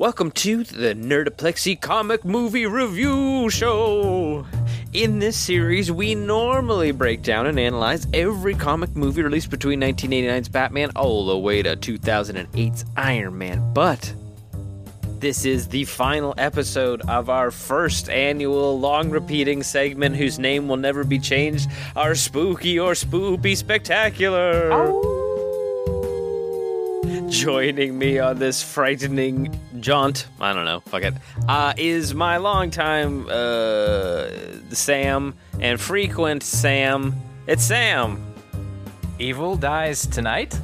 Welcome to the Nerdoplexy Comic Movie Review Show. In this series, we normally break down and analyze every comic movie released between 1989's Batman all the way to 2008's Iron Man. But this is the final episode of our first annual long repeating segment whose name will never be changed our Spooky or Spoopy Spectacular. Joining me on this frightening jaunt, I don't know, fuck it, uh, is my longtime uh, Sam and frequent Sam. It's Sam. Evil dies tonight?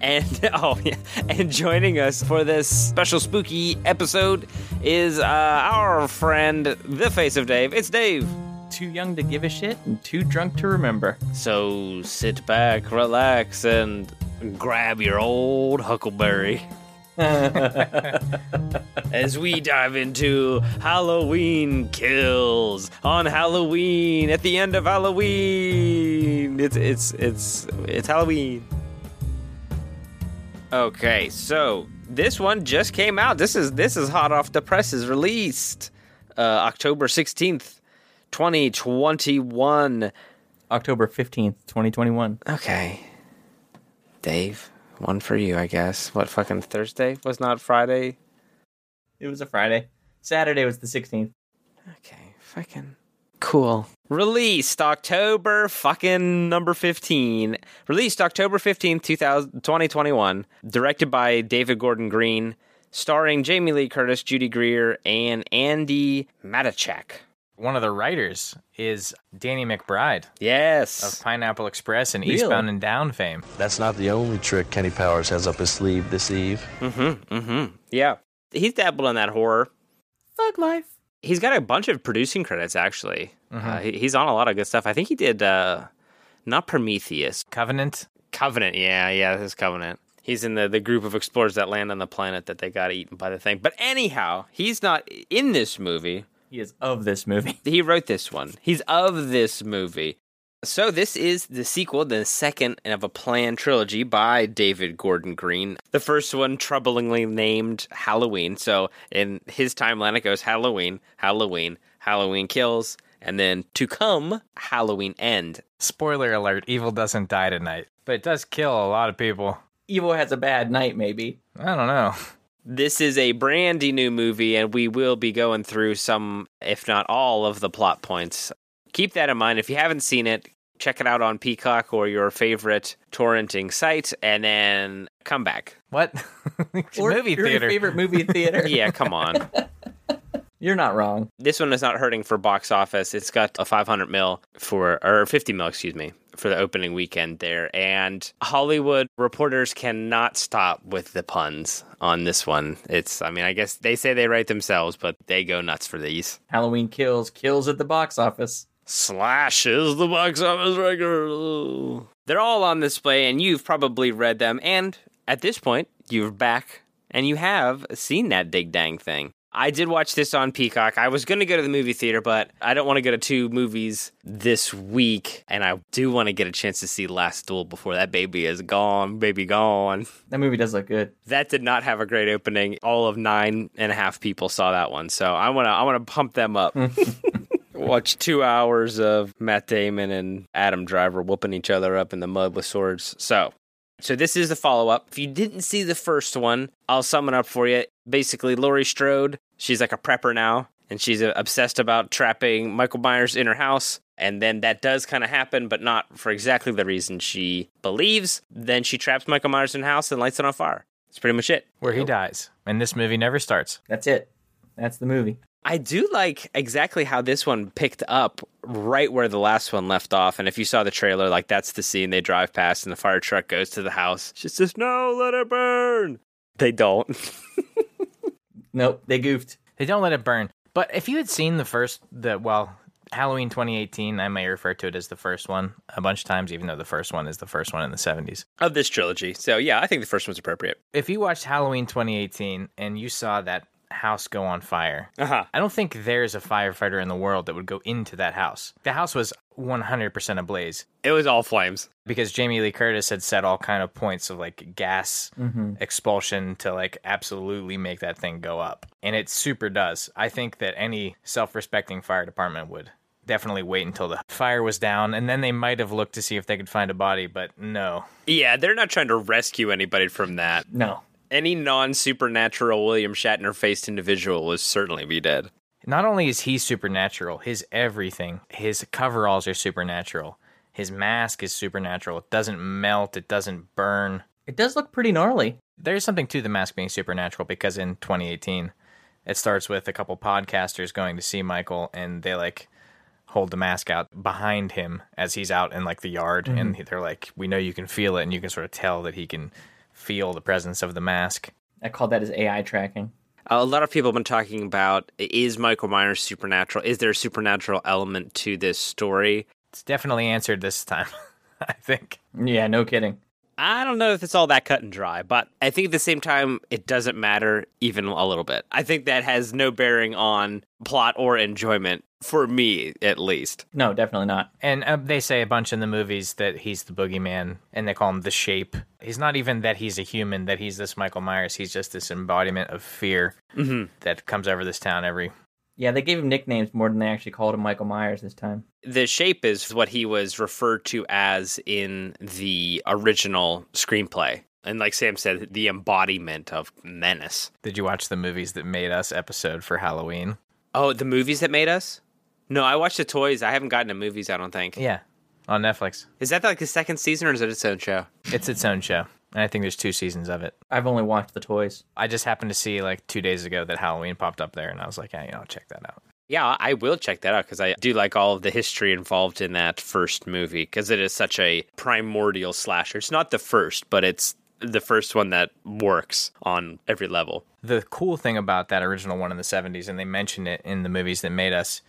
And oh yeah, and joining us for this special spooky episode is uh, our friend, the face of Dave. It's Dave. Too young to give a shit and too drunk to remember. So sit back, relax, and grab your old huckleberry as we dive into Halloween kills on Halloween at the end of Halloween. It's it's it's it's Halloween. Okay, so this one just came out. This is this is hot off the presses. Released uh, October sixteenth, twenty twenty one. October 15th, 2021. Okay, Dave, one for you, I guess. What fucking Thursday was not Friday? It was a Friday. Saturday was the 16th. Okay, fucking cool. Released October fucking number 15. Released October 15th, 2000, 2021. Directed by David Gordon Green. Starring Jamie Lee Curtis, Judy Greer, and Andi Matichak. One of the writers is Danny McBride Yes. of Pineapple Express and Really? Eastbound and Down fame. That's not the only trick Kenny Powers has up his sleeve this eve. Mm-hmm. Mm-hmm. Yeah. He's dabbled in that horror. Thug life. He's got a bunch of producing credits, actually. Uh, he, he's on a lot of good stuff. I think he did, uh, not Prometheus, Covenant. Covenant. Yeah, yeah, this is Covenant. He's in the, the group of explorers that land on the planet that they got eaten by the thing. But anyhow, he's not in this movie. He is of this movie. He wrote this one. He's of this movie. So this is the sequel, the second of a planned trilogy by David Gordon Green. The first one troublingly named Halloween. So in his timeline it goes Halloween, Halloween, Halloween kills, and then to come Halloween end. Spoiler alert Evil doesn't die tonight, but it does kill a lot of people. Evil has a bad night, maybe. I don't know. This is a brandy new movie, and we will be going through some, if not all, of the plot points. Keep that in mind. If you haven't seen it, check it out on Peacock or your favorite torrenting site, and then come back. What? Or movie your theater. favorite movie theater. Yeah, come on. You're not wrong. this one is not hurting for box office. It's got a 500 mil for, or 50 mil, excuse me, for the opening weekend there. And Hollywood reporters cannot stop with the puns on this one. It's, I mean, I guess they say they write themselves, but they go nuts for these. Halloween kills, kills at the box office. slashes the box office record. They're all on display, and you've probably read them. And at this point, you're back and you have seen that dig dang thing. I did watch this on Peacock. I was going to go to the movie theater, but I don't want to go to two movies this week. And I do want to get a chance to see Last Duel before that baby is gone. Baby gone. That movie does look good. That did not have a great opening. All of nine and a half people saw that one, so I want to I want to pump them up. Watch two hours of Matt Damon and Adam Driver whooping each other up in the mud with swords. So, so this is the follow up. If you didn't see the first one, I'll sum it up for you. Basically, Laurie Strode, she's like a prepper now, and she's uh, obsessed about trapping Michael Myers in her house. And then that does kind of happen, but not for exactly the reason she believes. Then she traps Michael Myers in the house and lights it on fire. That's pretty much it. Where he dies. And this movie never starts. That's it. That's the movie. I do like exactly how this one picked up right where the last one left off. And if you saw the trailer, like that's the scene they drive past and the fire truck goes to the house. She says, No, let it burn. They don't. Nope, they goofed. They don't let it burn. But if you had seen the first, the well, Halloween 2018, I may refer to it as the first one a bunch of times, even though the first one is the first one in the 70s. of this trilogy. So yeah, I think the first one's appropriate. If you watched Halloween 2018 and you saw that house go on fire. Uh huh. I don't think there's a firefighter in the world that would go into that house. The house was 100% ablaze It was all flames. because Jamie Lee Curtis had set all kind of points of like gas Mm-hmm. expulsion to like absolutely make that thing go up. And it super does. I think that any self-respecting fire department would definitely wait until the fire was down and then they might have looked to see if they could find a body, but no. Yeah, they're not trying to rescue anybody from that. No. Any non supernatural William Shatner faced individual would certainly be dead. Not only is he supernatural, his everything, his coveralls are supernatural. His mask is supernatural. It doesn't melt, it doesn't burn. It does look pretty gnarly. There's something to the mask being supernatural because in 2018, it starts with a couple podcasters going to see Michael and they like hold the mask out behind him as he's out in like the yard and mm-hmm. they're like, "We know you can feel it," and you can sort of tell that he can feel the presence of the mask. I call that as AI tracking. A lot of people have been talking about is Michael Myers supernatural? Is there a supernatural element to this story? It's definitely answered this time, I think. Yeah, no kidding. I don't know if it's all that cut and dry, but I think at the same time, it doesn't matter even a little bit. I think that has no bearing on plot or enjoyment, for me at least. No, definitely not. And uh, they say a bunch in the movies that he's the boogeyman, and they call him the shape. He's not even that he's a human, that he's this Michael Myers. He's just this embodiment of fear that comes over this town every. Yeah, they gave him nicknames more than they actually called him Michael Myers this time. The shape is what he was referred to as in the original screenplay. And like Sam said, the embodiment of menace. Did you watch the movies that made us episode for Halloween? Oh, the movies that made us? No, I watched the toys. I haven't gotten to movies, I don't think. Yeah, on Netflix. Is that like the second season or is it its own show? It's its own show. And I think there's two seasons of it. I've only watched the toys. I just happened to see like two days ago that Halloween popped up there, and I was like, yeah, you know, check that out. Yeah, I will check that out because I do like all of the history involved in that first movie because it is such a primordial slasher. It's not the first, but it's the first one that works on every level. The cool thing about that original one in the 70s, and they mention it in the movies that made us,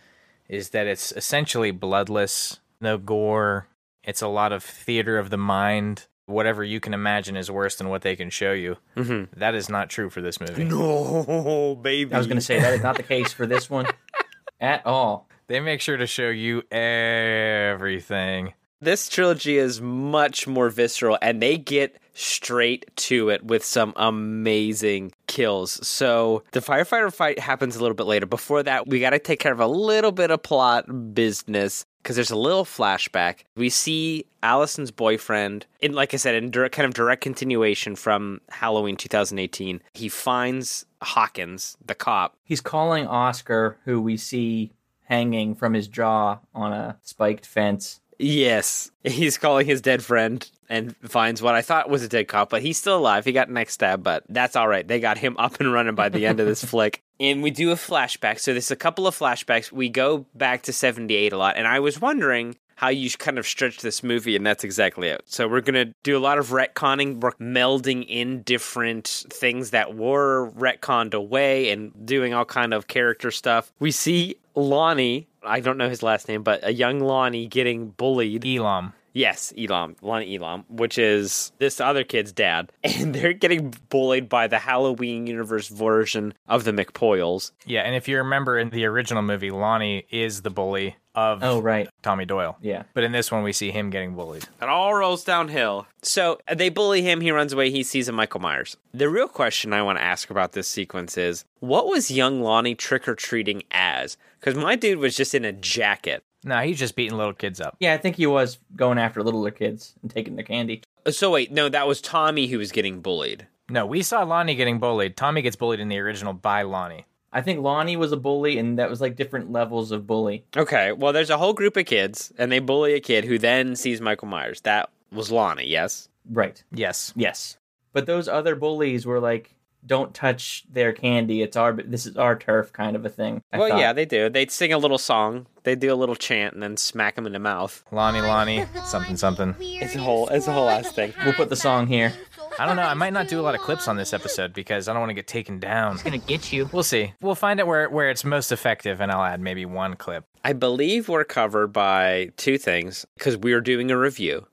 is that it's essentially bloodless, no gore. It's a lot of theater of the mind. Whatever you can imagine is worse than what they can show you. Mm-hmm. That is not true for this movie. No, baby. I was going to say that is not the case for this one at all. They make sure to show you everything. this trilogy is much more visceral and they get straight to it with some amazing kills. So the firefighter fight happens a little bit later. Before that, we got to take care of a little bit of plot business because there's a little flashback. We see Allison's boyfriend, in like I said, in direct, kind of direct continuation from Halloween 2018. He finds Hawkins, the cop. He's calling Oscar, who we see hanging from his jaw on a spiked fence. Yes, he's calling his dead friend and finds what I thought was a dead cop, but he's still alive. He got neck stabbed, but that's all right. They got him up and running by the end of this flick. And we do a flashback. So there's a couple of flashbacks. We go back to 78 a lot, and I was wondering how you kind of stretch this movie, and that's exactly it. So we're gonna do a lot of retconning, we're melding in different things that were retconned away, and doing all kind of character stuff. We see Lonnie. I don't know his last name, but a young Lonnie getting bullied. Elam. Yes, Elam, Lonnie Elam, which is this other kid's dad. And they're getting bullied by the Halloween universe version of the McPoyles. Yeah, and if you remember in the original movie, Lonnie is the bully of Oh, right. Tommy Doyle. Yeah. But in this one, we see him getting bullied. It all rolls downhill. So they bully him, he runs away, he sees a Michael Myers. The real question I want to ask about this sequence is what was young Lonnie trick or treating as? Because my dude was just in a jacket. No, he's just beating little kids up. Yeah, I think he was going after littler kids and taking their candy. Uh, so wait, no, that was Tommy who was getting bullied. No, we saw Lonnie getting bullied. Tommy gets bullied in the original by Lonnie. I think Lonnie was a bully, and that was like different levels of bully. Okay, well, there's a whole group of kids, and they bully a kid who then sees Michael Myers. That was Lonnie, yes? Right. Yes. Yes. But those other bullies were like, "Don't touch their candy. It's our. This is our turf," kind of a thing. I well, thought. yeah, they do. They'd sing a little song, they'd do a little chant, and then smack them in the mouth. Lonnie, Lonnie, something, something. It's a whole, it's a whole ass thing. We'll put the song here. I don't know. I might not do a lot of clips on this episode because I don't want to get taken down. It's gonna get you. We'll see. We'll find out where, where it's most effective, and I'll add maybe one clip. I believe we're covered by two things because we're doing a review,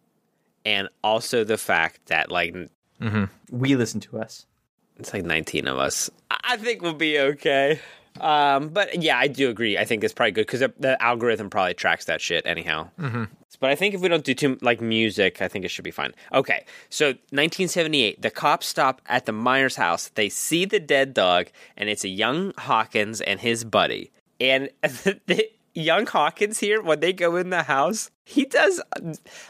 and also the fact that like mm-hmm. We listen to us. It's like 19 of us. I think we'll be okay. Um, but yeah, I do agree. I think it's probably good because the, the algorithm probably tracks that shit anyhow. Mm-hmm. But I think if we don't do too like music, I think it should be fine. Okay, so 1978, the cops stop at the Myers house. They see the dead dog, and it's a young Hawkins and his buddy. And the young Hawkins here, when they go in the house, he does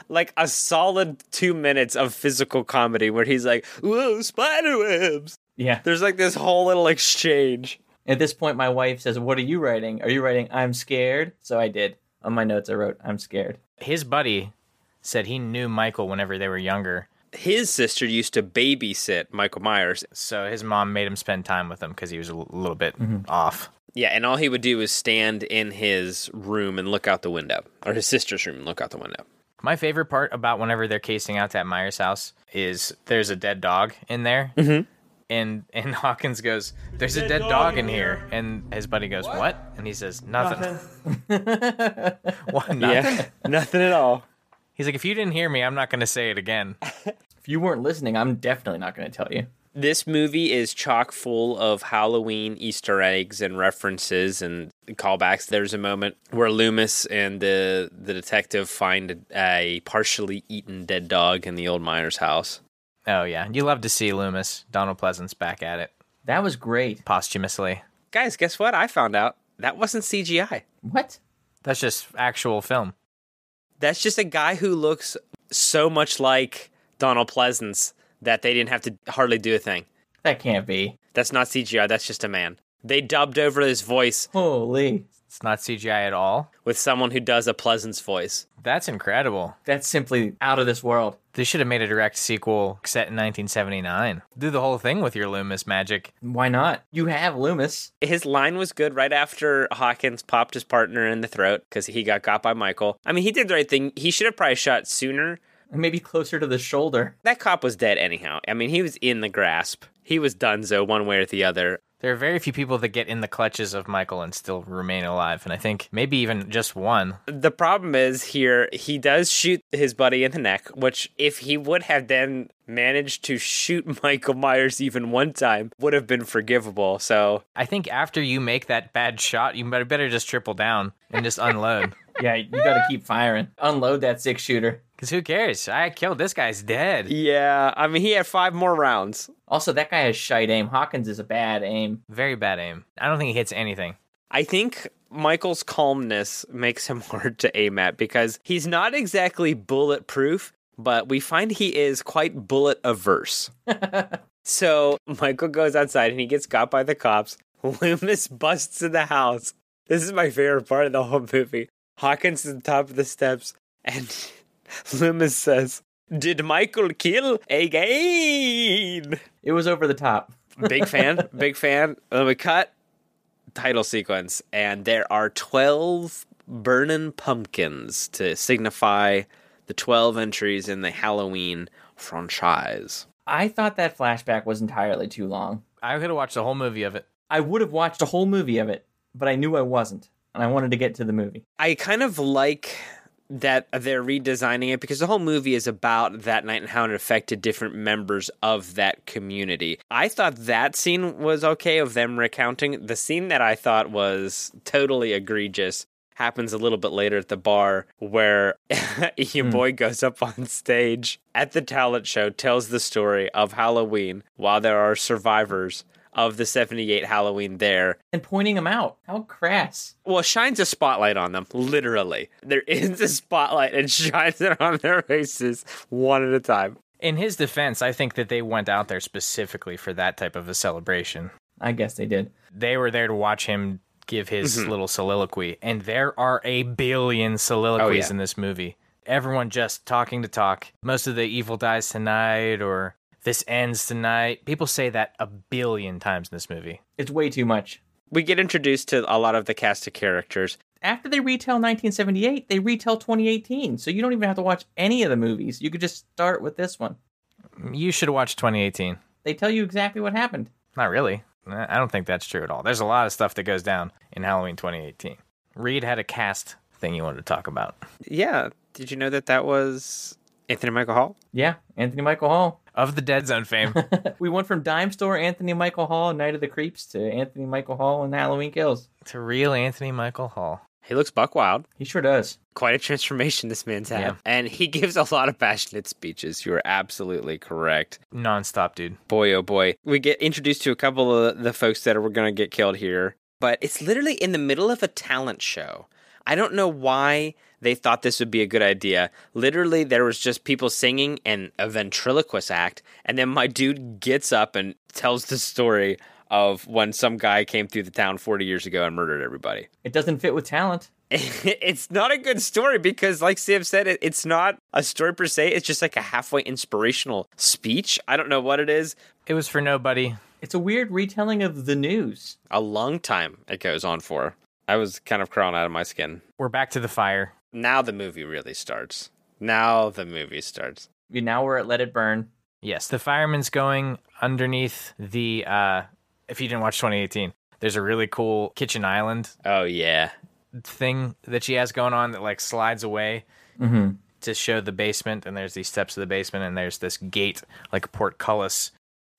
like a solid two minutes of physical comedy where he's like, "Whoa, spider webs!" Yeah. There's like this whole little exchange. At this point, my wife says, "What are you writing? Are you writing I'm scared?" So I did. On my notes, I wrote I'm scared. His buddy said he knew Michael whenever they were younger, His sister used to babysit Michael Myers. so his mom made him spend time with him because he was a little bit mm-hmm. off. Yeah, and all he would do is stand in his room and look out the window, or his sister's room and look out the window. My favorite part about whenever they're casing out that Myers house is there's a dead dog in there. Mm-hmm. And and Hawkins goes, "There's a dead dog in here," and his buddy goes, "What?" And he says, "Nothing." what? Nothing? Yeah, nothing at all. He's like, "If you didn't hear me, I'm not going to say it again." If you weren't listening, I'm definitely not going to tell you. This movie is chock full of Halloween Easter eggs and references and callbacks. There's a moment where Loomis and the the detective find a partially eaten dead dog in the old Myers house. Oh yeah, you love to see Loomis, Donald Pleasence, back at it That was great. posthumously. Guys, guess what? I found out that wasn't CGI. What? That's just actual film. That's just a guy who looks so much like Donald Pleasence that they didn't have to hardly do a thing. That can't be. That's not CGI. That's just a man. They dubbed over his voice Holy. It's not CGI at all. with someone who does a Pleasence voice. That's incredible. That's simply out of this world. They should have made a direct sequel set in 1979. Do the whole thing with your Loomis magic. Why not? You have Loomis. His line was good right after Hawkins popped his partner in the throat because he got got by Michael. I mean, he did the right thing. He should have probably shot sooner. Maybe closer to the shoulder. That cop was dead anyhow. I mean, he was in the grasp. He was donezo one way or the other. There are very few people that get in the clutches of Michael and still remain alive, and I think maybe even just one. The problem is here, he does shoot his buddy in the neck, which, if he would have then managed to shoot Michael Myers even one time, would have been forgivable. So, I think after you make that bad shot, you better, better just triple down and just unload. Yeah, you got to keep firing. Unload that six shooter. Because who cares? I killed this guy's dead. yeah, I mean, he had five more rounds. Also, that guy has shite aim. Hawkins is a bad aim. Very bad aim. I don't think he hits anything. I think Michael's calmness makes him hard to aim at because he's not exactly bulletproof, but we find he is quite bullet averse. so Michael goes outside and he gets caught by the cops. Loomis busts in the house. This is my favorite part of the whole movie. Hawkins at the top of the steps and Loomis says, Did Michael kill again? It was over the top. Big fan, big fan. Then we cut title sequence, and there are 12 burning pumpkins to signify the 12 entries in the Halloween franchise. I thought that flashback was entirely too long. I could have watched the whole movie of it. I would have watched a whole movie of it, but I knew I wasn't, and I wanted to get to the movie. I kind of like that they're redesigning it because the whole movie is about that night and how it affected different members of that community. I thought that scene was okay of them recounting. The scene that I thought was totally egregious happens a little bit later at the bar where your hmm. boy goes up on stage at the talent show, tells the story of Halloween while there are survivors of the 78 Halloween there And pointing them out. How crass. well, shines a spotlight on them, literally. There is a spotlight and shines it on their faces one at a time. In his defense, I think that they went out there specifically for that type of a celebration. I guess they did. They were there to watch him give his mm-hmm. little soliloquy, and there are a billion soliloquies oh, yeah. in this movie. Everyone just talking to talk. Most of the evil dies tonight or this ends tonight. People say that a billion times in this movie. It's way too much. We get introduced to a lot of the cast of characters. After they retell 1978, they retell 2018. So you don't even have to watch any of the movies. You could just start with this one. You should watch 2018. They tell you exactly what happened. Not really. I don't think that's true at all. There's a lot of stuff that goes down in Halloween 2018. Reed had a cast thing you wanted to talk about. Yeah. Did you know that that was Anthony Michael Hall. Yeah, Anthony Michael Hall. Of the Dead Zone fame. we went from Dime Store Anthony Michael Hall and Night of the Creeps to Anthony Michael Hall and Halloween Kills. to real Anthony Michael Hall. He looks buck wild. He sure does. Quite a transformation this man's had. Yeah. And he gives a lot of passionate speeches. You are absolutely correct. Nonstop, dude. Boy, oh boy. We get introduced to a couple of the folks that are going to get killed here. But it's literally in the middle of a talent show. I don't know why they thought this would be a good idea. Literally, there was just people singing and a ventriloquist act. And then my dude gets up and tells the story of when some guy came through the town 40 years ago and murdered everybody. It doesn't fit with talent. it's not a good story because, like Sam said, it, it's not a story per se. It's just like a halfway inspirational speech. I don't know what it is. It was for nobody. It's a weird retelling of the news. A long time it goes on for. I was kind of crawling out of my skin. We're back to the fire. Now the movie really starts. Now the movie starts. Now we're at Let It Burn. Yes, the fireman's going underneath the. uh If you didn't watch 2018, there's a really cool kitchen island Oh yeah. thing that she has going on that like slides away Mm-hmm. to show the basement, and there's these steps of the basement, and there's this gate like a portcullis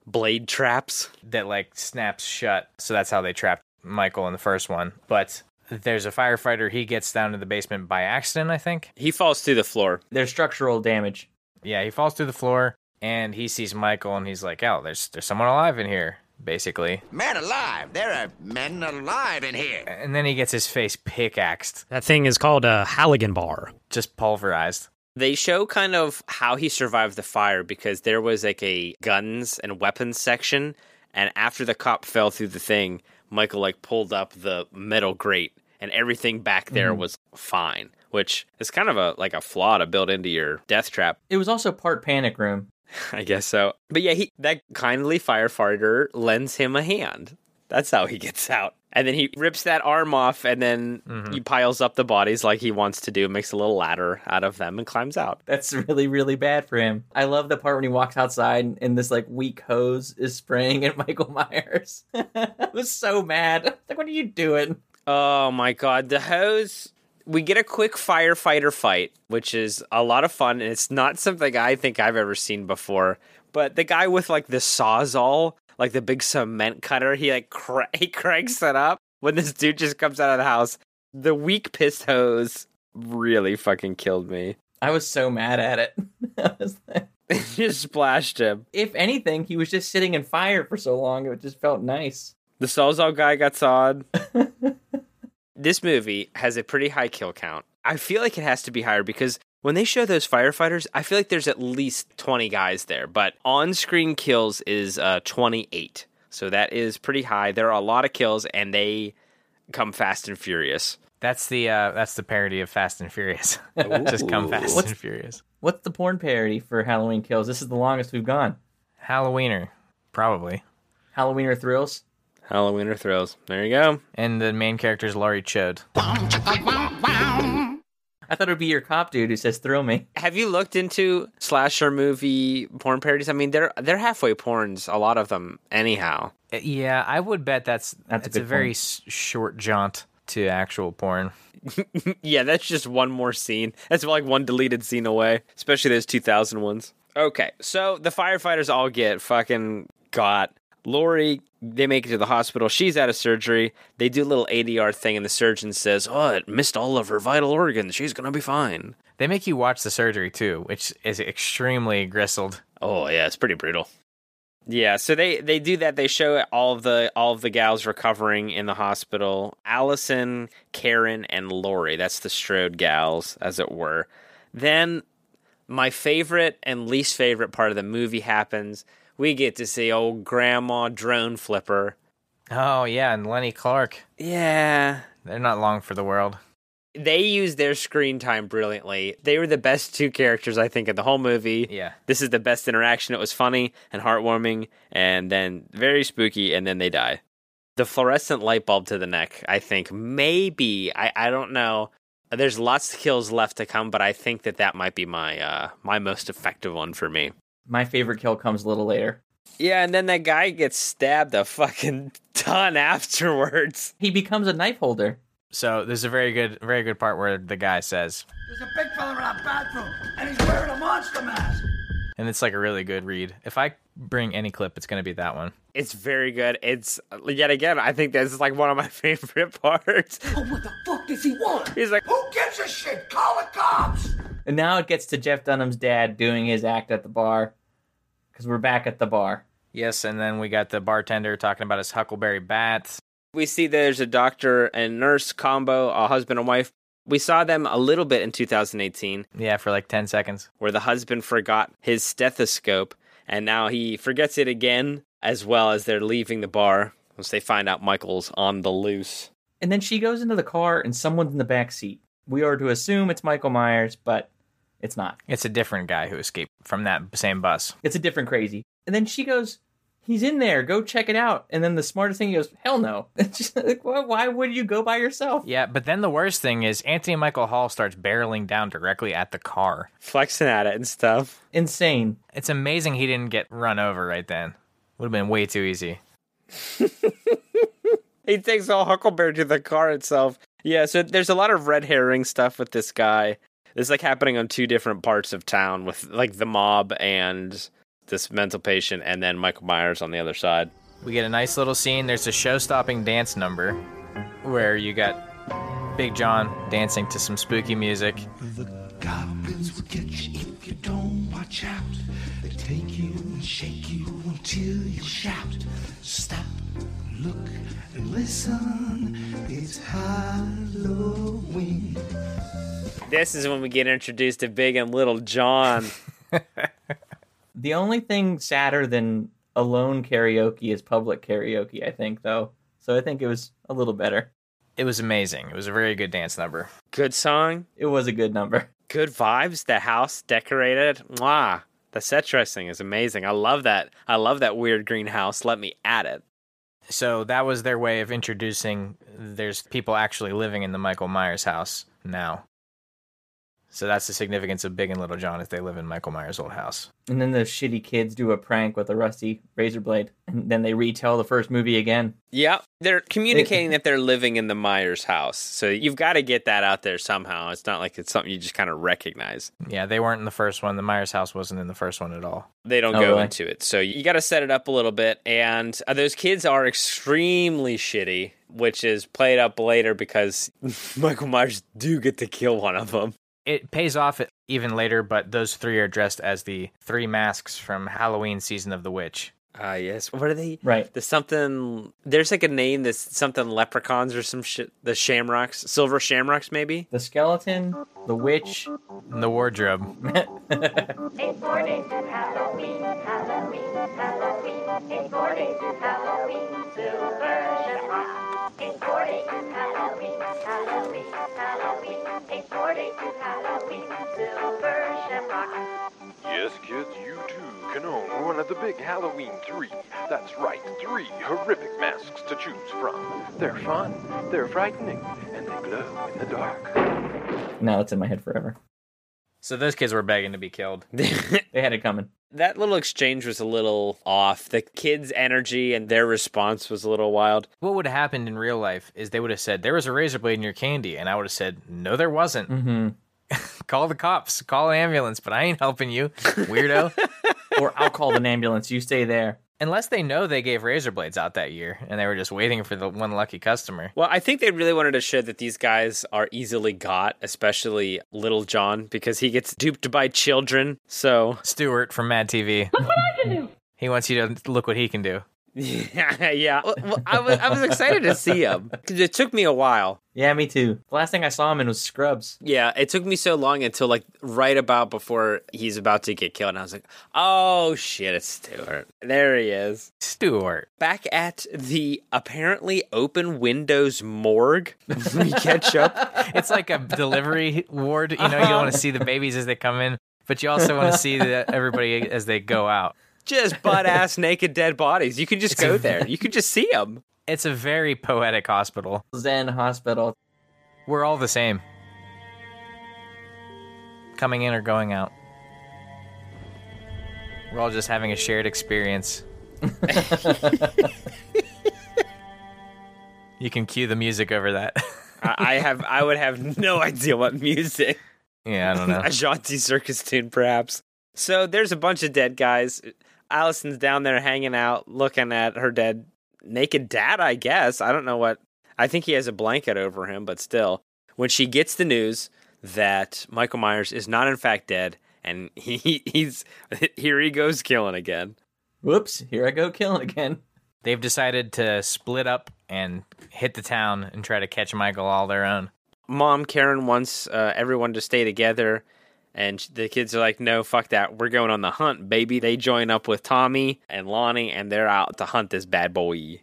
Blade traps. that like snaps shut. So that's how they trapped Michael in the first one. But there's a firefighter. He gets down to the basement by accident, I think. He falls through the floor. There's structural damage. Yeah, he falls through the floor and he sees Michael and he's like, "Oh, there's there's someone alive in here." Basically, Man alive! There are men alive in here. and then he gets his face pickaxed, That thing is called a Halligan bar. just pulverized. They show kind of how he survived the fire because there was like a guns and weapons section, and after the cop fell through the thing, Michael like pulled up the metal grate, and everything back there mm. was fine. Which is kind of a like a flaw to build into your death trap, It was also part panic room. I guess so. But yeah, he that kindly firefighter lends him a hand. That's how he gets out. And then he rips that arm off and then mm-hmm. he piles up the bodies like he wants to do, makes a little ladder out of them and climbs out. That's really, really bad for him. I love the part when he walks outside and this like weak hose is spraying at Michael Myers. I was so mad. Like, what are you doing? Oh my god, the hose. We get a quick firefighter fight, which is a lot of fun, and it's not something I think I've ever seen before. But the guy with like the sawzall, like the big cement cutter, he like cra- he cranks it up when this dude just comes out of the house. The weak piss hose really fucking killed me. I was so mad at it. I was like- It just splashed him. if anything, he was just sitting in fire for so long. It just felt nice. The Sawzall guy got sawed. this movie has a pretty high kill count. I feel like it has to be higher because when they show those firefighters, I feel like there's at least 20 guys there, but on screen kills is uh, 28. So that is pretty high. There are a lot of kills and they come fast and furious. That's the uh, that's the parody of Fast and Furious. just come Fast What's- and Furious. What's the porn parody for Halloween Kills? This is the longest we've gone. Halloweener, probably. Halloweener Thrills? Halloweener thrills. There you go. And the main character is Laurie Chode. I thought it would be your cop dude who says throw me." Have you looked into slasher movie porn parodies? I mean, they're they're halfway porns, a lot of them, anyhow. Uh, Yeah, I would bet that's That's a a, very point. s- short jaunt to actual porn. Yeah, that's just one more scene. That's like one deleted scene away, especially those 2000 ones. Okay, so the firefighters all get fucking got. Laurie, they make it to the hospital. She's out of surgery. They do a little ADR thing, and the surgeon says, Oh, it missed all of her vital organs. She's going to be fine. They make you watch the surgery too, which is extremely gristled. Oh, yeah, it's pretty brutal. Yeah, so they they do that. They show all of the all of the gals recovering in the hospital. Allison, Karen, and Laurie. That's the Strode gals, as it were. Then my favorite and least favorite part of the movie happens. We get to see old Grandma Drone Flipper. Oh yeah, and Lenny Clarke. Yeah, They're not long for the world. they use their screen time brilliantly. They were the best two characters I think in the whole movie. Yeah. This is the best interaction. It was funny and heartwarming and then very spooky and then they die. The fluorescent light bulb to the neck, I think maybe I, I don't know. There's lots of kills left to come, but I think that that might be my uh my most effective one for me. My favorite kill comes a little later. Yeah, and then that guy gets stabbed a fucking ton afterwards. He becomes a knife holder. So there's a very good, very good part where the guy says, There's a big fella in our bathroom, and he's wearing a monster mask. and it's like a really good read. If I bring any clip, it's going to be that one. It's very good. It's yet again, I think this is like one of my favorite parts. Oh, what the fuck does he want? He's like, Who gives a shit? Call the cops! And now it gets to Jeff Dunham's dad doing his act at the bar. Because we're back at the bar. Yes, and then we got the bartender talking about his Huckleberry bats. we see there's a doctor and nurse combo, a husband and wife. We saw them a little bit in 2018 Yeah, for like 10 seconds. where the husband forgot his stethoscope and now he forgets it again as well as they're leaving the bar once they find out Michael's on the loose. And then she goes into the car and someone's in the back seat. We are to assume it's Michael Myers, but it's not. It's a different guy who escaped from that same bus. It's a different crazy. And then she goes, He's in there. Go check it out. And then the smartest thing he goes, Hell no. Just like, why, why would you go by yourself? Yeah, but then the worst thing is Anthony Michael Hall starts barreling down directly at the car. Flexing at it and stuff. Insane. It's amazing he didn't get run over right then. Would have been way too easy. He takes all Huckleberry to the car itself. Yeah, so there's a lot of red herring stuff with this guy. It's like happening on two different parts of town with like the mob and this mental patient and then Michael Myers on the other side. We get a nice little scene. There's a show stopping dance number where you got Big John dancing to some spooky music. The goblins will get you if you don't watch out. They take you and shake you until you shout. Stop, look, and listen. It's Halloween. This is when we get introduced to Big and Little John. The only thing sadder than alone karaoke is public karaoke, I think, though. So I think it was a little better. It was amazing. It was a very good dance number. Good song, It was a good number. good vibes. The house decorated. Mwah. The set dressing is amazing. I love that. I love that weird greenhouse. Let me add it. So that was their way of introducing there's people actually living in the Michael Myers house now. So that's the significance of Big and Little John if they live in Michael Myers' old house. And then the shitty kids do a prank with a rusty razor blade, and then they retell the first movie again. Yeah, they're communicating that they're living in the Myers house. So you've got to get that out there somehow. It's not like it's something you just kind of recognize. Yeah, they weren't in the first one. The Myers house wasn't in the first one at all. They don't Oh, go really? into it. So you got to set it up a little bit. And uh, those kids are extremely shitty, which is played up later because Michael Myers do get to kill one of them. It pays off even later, but those three are dressed as the three masks from Halloween season of the witch. Ah, yes. What are they? Right. There's something. There's like a name that's something leprechauns or some shit. The shamrocks, silver shamrocks, maybe. The skeleton, the witch. And the wardrobe. It's four days to Halloween, Halloween, Halloween. It's four days to Halloween, Silver Shamrock. It's four days to Halloween, Halloween, Halloween. It's four days to Halloween, Silver Shamrock. Yes, kids, you too can own one of the big Halloween three. That's right, three horrific masks to choose from. They're fun, they're frightening, and they glow in the dark. now it's in my head forever. So those kids were begging to be killed. They had it coming. that little exchange was a little off. The kids' energy and their response was a little wild. What would have happened in real life is they would have said, There was a razor blade in your candy. And I would have said, No, there wasn't. Mm-hmm. Call the cops, call an ambulance, but I ain't helping you, weirdo. Or I'll call an ambulance. You stay there. Unless they know they gave razor blades out that year and they were just waiting for the one lucky customer. Well, I think they really wanted to show that these guys are easily got, especially Little John, because he gets duped by children. So, Stuart from Mad TV. Look what I can do. He wants you to look what he can do. Yeah, yeah. Well, well, I was I was excited to see him because it took me a while. Yeah, me too. The last thing I saw him in was Scrubs. Yeah, it took me so long until like right about before he's about to get killed, and I was like, "Oh shit, it's Stuart." There he is, Stuart. back at the apparently open windows morgue. we catch up. It's like a delivery ward. You know, you want to uh-huh. see the babies as they come in, but you also want to see the, everybody as they go out. Just butt ass naked dead bodies. You could just go there. You could just see them. It's a very poetic hospital. Zen Hospital. We're all the same. Coming in or going out. We're all just having a shared experience. you can cue the music over that. I, I have I would have no idea what music. Yeah, I don't know. a jaunty circus tune, perhaps. So there's a bunch of dead guys. Allison's down there hanging out, looking at her dead naked dad. I guess I don't know what. I think he has a blanket over him, but still, when she gets the news that Michael Myers is not in fact dead, and he he's here he goes killing again. Whoops! Here I go killing again. They've decided to split up and hit the town and try to catch Michael all their own. Mom Karen wants uh, everyone to stay together, and the kids are like, "No, fuck that. We're going on the hunt, baby." They join up with Tommy and Lonnie, and they're out to hunt this bad boy.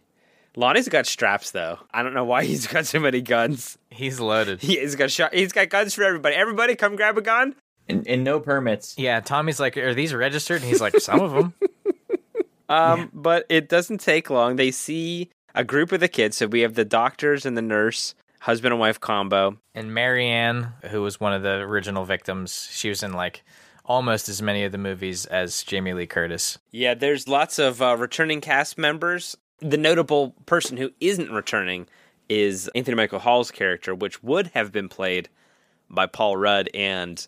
Lonnie's got straps though. I don't know why he's got so many guns. He's loaded. He's got shot. He's got guns for everybody. Everybody, come grab a gun. And, and no permits. Yeah, Tommy's like, "Are these registered?" And he's like, "Some of them." Um, but it doesn't take long. They see a group of the kids. So we have the doctors and the nurse, husband and wife combo. And Marianne, who was one of the original victims, she was in like almost as many of the movies as Jamie Lee Curtis. Yeah, there's lots of uh, returning cast members. The notable person who isn't returning is Anthony Michael Hall's character, which would have been played by Paul Rudd, and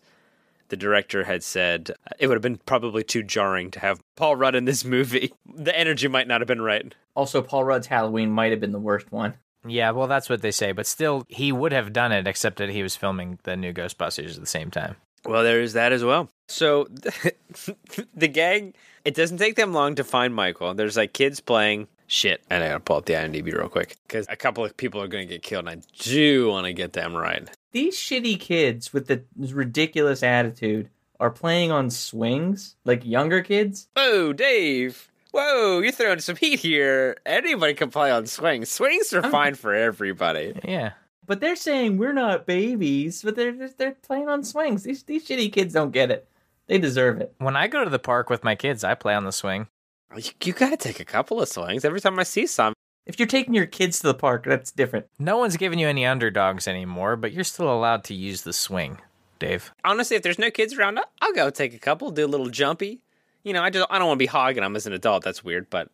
the director had said uh, it would have been probably too jarring to have Paul Rudd in this movie. The energy might not have been right. Also, Paul Rudd's Halloween might have been the worst one. Yeah, well, that's what they say, but still, he would have done it, except that he was filming the new Ghostbusters at the same time. Well, there is that as well. So the gang, it doesn't take them long to find Michael. There's like kids playing shit, and I gotta pull up the IMDb real quick because a couple of people are gonna get killed, and I do want to get them right. These shitty kids with the ridiculous attitude are playing on swings, like younger kids. Oh, Dave! Whoa, you're throwing some heat here. Anybody can play on swings. Swings are fine for everybody. Yeah. But they're saying we're not babies, but they're they're- they're playing on swings. These these shitty kids don't get it. They deserve it. When I go to the park with my kids, I play on the swing. You, you gotta take a couple of swings every time I see some. If you're taking your kids to the park, that's different. No one's giving you any underdogs anymore, but you're still allowed to use the swing, Dave. Honestly, if there's no kids around, I'll- I'll go take a couple, do a little jumpy. You know, I just I don't want to be hogging them as an adult. That's weird, but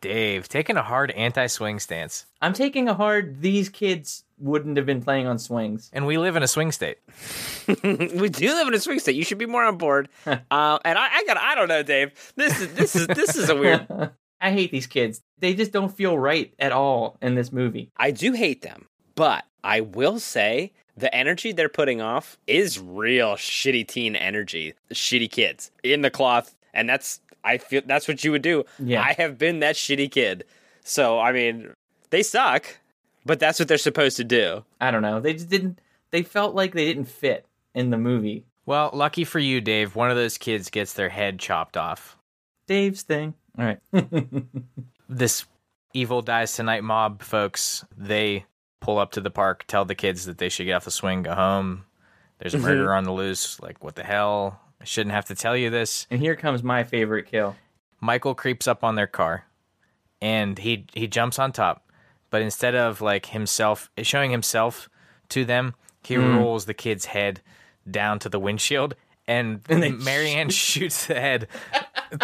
Dave, taking a hard anti swing stance. I'm taking a hard. These kids wouldn't have been playing on swings. And we live in a swing state. we do live in a swing state. You should be more on board. uh, and I, I got I don't know, Dave. This is this is this is a weird. I hate these kids. They just don't feel right at all in this movie. I do hate them, but I will say the energy they're putting off is real shitty teen energy. Shitty kids in the cloth, and that's I feel that's what you would do. Yeah. I have been that shitty kid. So I mean, they suck, but that's what they're supposed to do. I don't know. They just didn't. They felt like they didn't fit in the movie. Well, lucky for you, Dave, one of those kids gets their head chopped off. Dave's thing. All right. This evil dies tonight mob folks, they pull up to the park, tell the kids that they should get off the swing, go home. There's a mm-hmm. murderer on the loose. Like, what the hell? I shouldn't have to tell you this. and here comes my favorite kill. Michael creeps up on their car and he he jumps on top, but instead of like himself showing himself to them, he hmm. rolls the kid's head down to the windshield and, And they Marianne shoots the head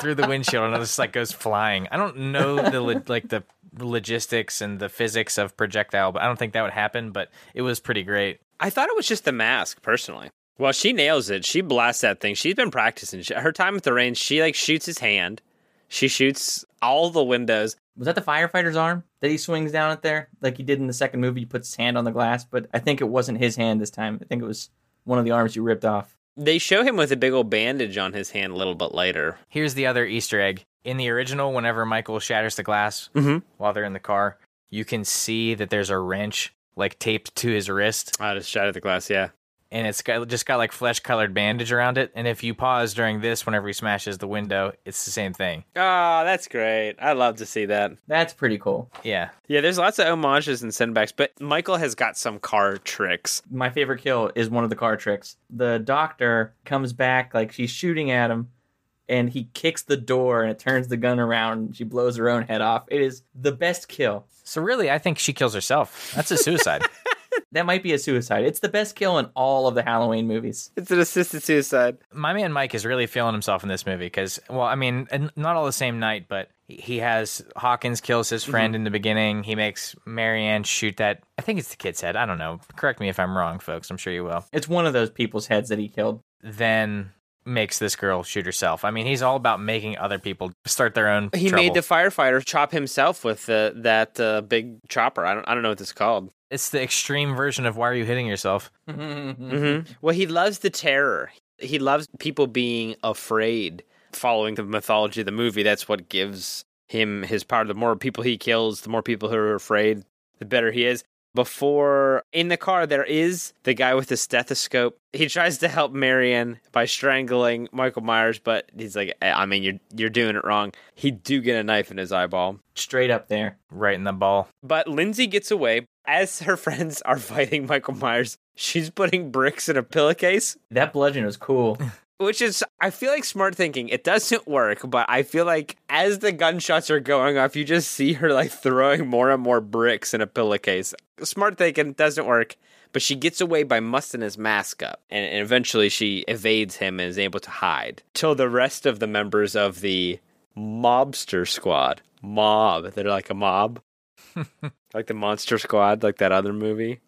through the windshield and it just like goes flying. I don't know the like the logistics and the physics of projectile, but I don't think that would happen, but it was pretty great. I thought it was just the mask, personally. Well, she nails it. She blasts that thing. She's been practicing. She- Her time at the range, she like shoots his hand. She shoots all the windows. Was that the firefighter's arm that he swings down at there, like he did in the second movie? He puts his hand on the glass, but I think it wasn't his hand this time. I think it was one of the arms you ripped off. They show him with a big old bandage on his hand a little bit later. Here's the other Easter egg. In the original, whenever Michael shatters the glass Mhm. while they're in the car, you can see that there's a wrench like taped to his wrist, I just shattered the glass. Yeah. And it's got just got like flesh colored bandage around it. And if you pause during this, whenever he smashes the window, it's the same thing. Oh, that's great. I love to see that. That's pretty cool. Yeah, Yeah, there's lots of homages and sendbacks, but Michael has got some car tricks. My favorite kill is one of the car tricks. The doctor comes back like she's shooting at him, and he kicks the door and it turns the gun around. And she blows her own head off. It is the best kill. so really, I think she kills herself. That's a suicide. That might be a suicide. It's the best kill in all of the Halloween movies. It's an assisted suicide. My man Mike is really feeling himself in this movie because, well, I mean, not all the same night, but He has Hawkins kills his friend in the beginning. He makes Marianne shoot that. I think it's the kid's head. I don't know. Correct me if I'm wrong, folks. I'm sure you will. It's one of those people's heads that he killed. Then makes this girl shoot herself. I mean, he's all about making other people start their own. He trouble. made the firefighter chop himself with uh, that uh, big chopper. I don't, I don't know what this is called. It's the extreme version of why are you hitting yourself? hmm Well, he loves the terror. He loves people being afraid. Following the mythology of the movie, that's what gives him his power. The more people he kills, the more people who are afraid, the better he is. Before in the car, there is the guy with the stethoscope. He tries to help Marion by strangling Michael Myers, but he's like, "Eh, "I mean, you're you're doing it wrong." He do get a knife in his eyeball. Straight up there. Right in the ball. But Lindsay gets away. As her friends are fighting Michael Myers, she's putting bricks in a pillowcase, That bludgeon was cool. which is, I feel like smart thinking. It doesn't work, but I feel like as the gunshots are going off, you just see her like throwing more and more bricks in a pillowcase. Smart thinking doesn't work, but she gets away by mussing his mask up, and, and eventually she evades him and is able to hide. Till the rest of the members of the mobster squad, mob, they're like a mob. like the Monster Squad, like that other movie.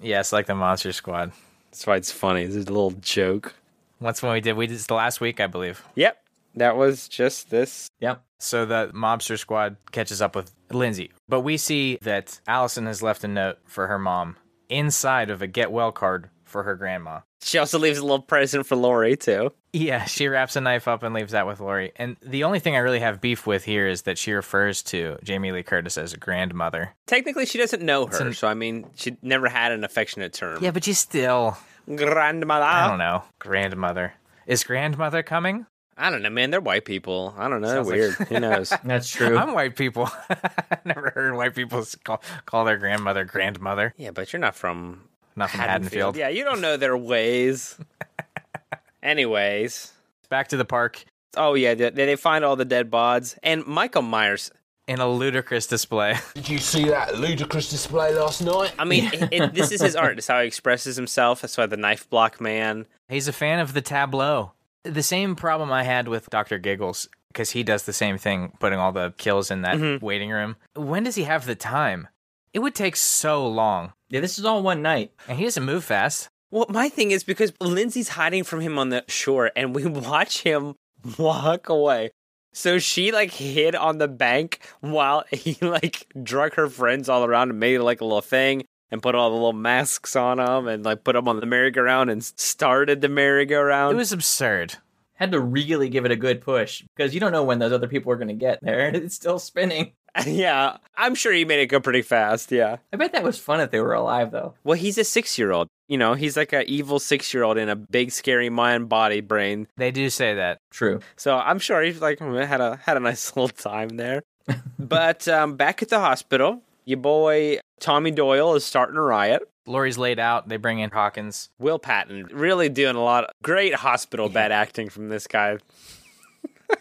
Yes, like the Monster Squad. That's why it's funny. It's a little joke. What's when we did? We did the last week, I believe. Yep, that was just this. Yep. So the mobster squad catches up with Lindsay, but we see that Allison has left a note for her mom inside of a get well card for her grandma. She also leaves a little present for Laurie too. Yeah, she wraps a knife up and leaves that with Laurie. And the only thing I really have beef with here is that she refers to Jamie Lee Curtis as a grandmother. Technically, she doesn't know her, an- so I mean, she never had an affectionate term. Yeah, but you still, grandmother. I don't know, grandmother. Is grandmother coming? I don't know, man. They're white people. I don't know. They're Sounds like- weird. Who knows? That's true. I'm white people. Never heard white people call, call their grandmother grandmother. yeah, but you're not from Not from Haddonfield. Yeah, you don't know their ways. Anyways, Back to the park oh yeah, they, they find all the dead bods, and Michael Myers. In a ludicrous display. Did you see that ludicrous display last night? I mean, it, it, this is his art. It's how he expresses himself. That's why the knife block man. He's a fan of the tableau. The same problem I had with Dr. Giggles, because he does the same thing, putting all the kills in that mm-hmm. waiting room. When does he have the time? It would take so long. yeah, this is all one night. And he doesn't move fast. Well, my thing is because Lindsay's hiding from him on the shore, and we watch him walk away. So she like hid on the bank while he like drug her friends all around and made like a little thing and put all the little masks on them and like put them on the merry-go-round and started the merry-go-round. It was absurd. Had to really give it a good push because you don't know when those other people are going to get there. It's still spinning. yeah, I'm sure he made it go pretty fast. Yeah. I bet that was fun if they were alive, though. Well, he's a six-year-old. You know, he's like an evil six-year-old in a big, scary mind body brain. They do say that. True. So I'm sure he's like had a had a nice little time there. but um, back at the hospital, your boy Tommy Doyle is starting a riot. Laurie's laid out. They bring in Hawkins. Will Patton really doing a lot of great hospital bad acting from this guy.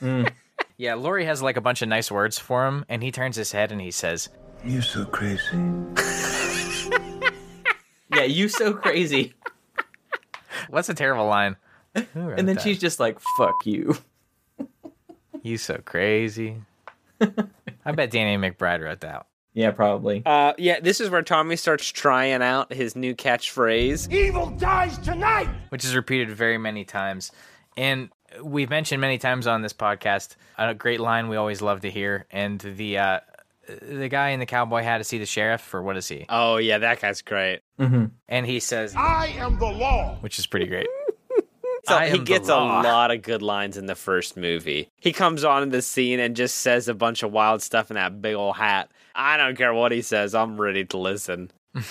Yeah, Laurie has like a bunch of nice words for him, and he turns his head and he says, You're so crazy. Yeah, you so crazy. What's a terrible line? And then that? she's just like, fuck you. You so crazy. I bet Danny McBride wrote that. Yeah, probably. Uh, yeah, this is where Tommy starts trying out his new catchphrase. Evil dies tonight! which is repeated very many times. And we've mentioned many times on this podcast a great line we always love to hear. And the uh, the guy in the cowboy hat to see the sheriff for what is he? Oh yeah, that guy's great. Mm-hmm. And he says, I am the law! which is pretty great. So I he gets a lot of good lines in the first movie. He comes on in the scene and just says a bunch of wild stuff in that big old hat. I don't care what he says. I'm ready to listen.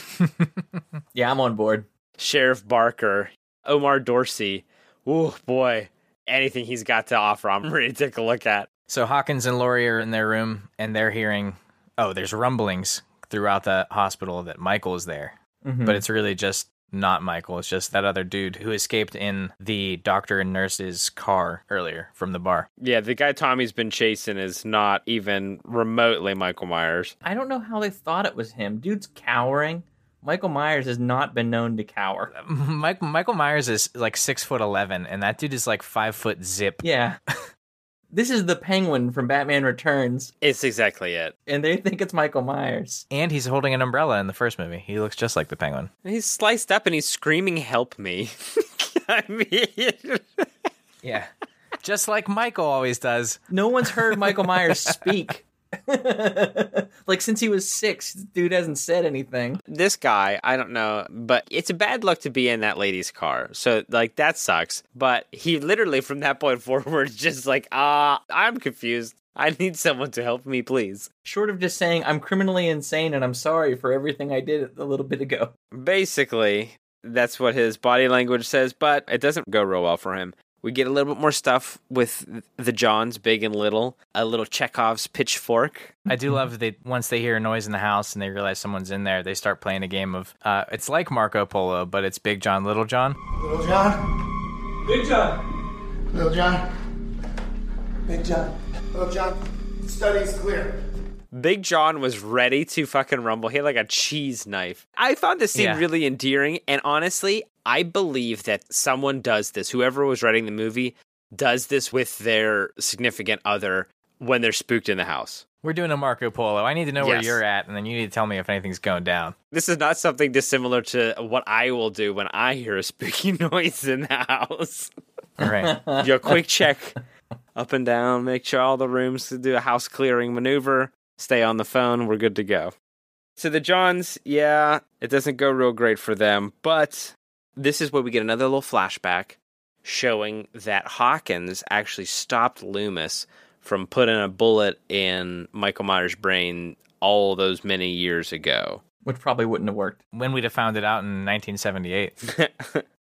Yeah, I'm on board. Sheriff Barker, Omar Dorsey. Ooh, boy. Anything he's got to offer, I'm ready to take a look at. So Hawkins and Laurie are in their room and they're hearing, oh, there's rumblings throughout the hospital that Michael is there. Mm-hmm. But it's really just not Michael. It's just that other dude who escaped in the doctor and nurse's car earlier from the bar. Yeah, the guy Tommy's been chasing is not even remotely Michael Myers. I don't know how they thought it was him. Dude's cowering. Michael Myers has not been known to cower. Mike, Michael Myers is like six foot eleven, and that dude is like five foot zip. Yeah. This is the penguin from Batman Returns, It's exactly it. and they think it's Michael Myers. And he's holding an umbrella in the first movie. He looks just like the penguin. And he's sliced up and he's screaming, "Help me!" I mean, Yeah. just like Michael always does. No one's heard Michael Myers speak. like since he was six, dude hasn't said anything. this guy, I don't know, but it's a bad luck to be in that lady's car. So like that sucks. But he literally from that point forward just like, ah, I'm confused. I need someone to help me, please. Short of just saying I'm criminally insane and I'm sorry for everything I did a little bit ago. Basically, that's what his body language says, but it doesn't go real well for him. We get a little bit more stuff with the Johns, big and little. A little Chekhov's pitchfork. I do love that they, once they hear a noise in the house and they realize someone's in there, they start playing a game of. Uh, it's like Marco Polo, but it's Big John, Little John. Little John? Big John. Little John? Big John. Little John. Study's clear. Big John was ready to fucking rumble. He had like a cheese knife. I found this scene Yeah. really endearing, and honestly, I believe that someone does this. Whoever was writing the movie does this with their significant other when they're spooked in the house. We're doing a Marco Polo. I need to know where you're at, and then you need to tell me if anything's going down. This is not something dissimilar to what I will do when I hear a spooky noise in the house. All right. Your quick check up and down, make sure all the rooms to do a house clearing maneuver, stay on the phone, we're good to go. So the Johns, yeah, it doesn't go real great for them, but this is where we get another little flashback showing that Hawkins actually stopped Loomis from putting a bullet in Michael Myers' brain all those many years ago. Which probably wouldn't have worked. when we'd have found it out in 1978.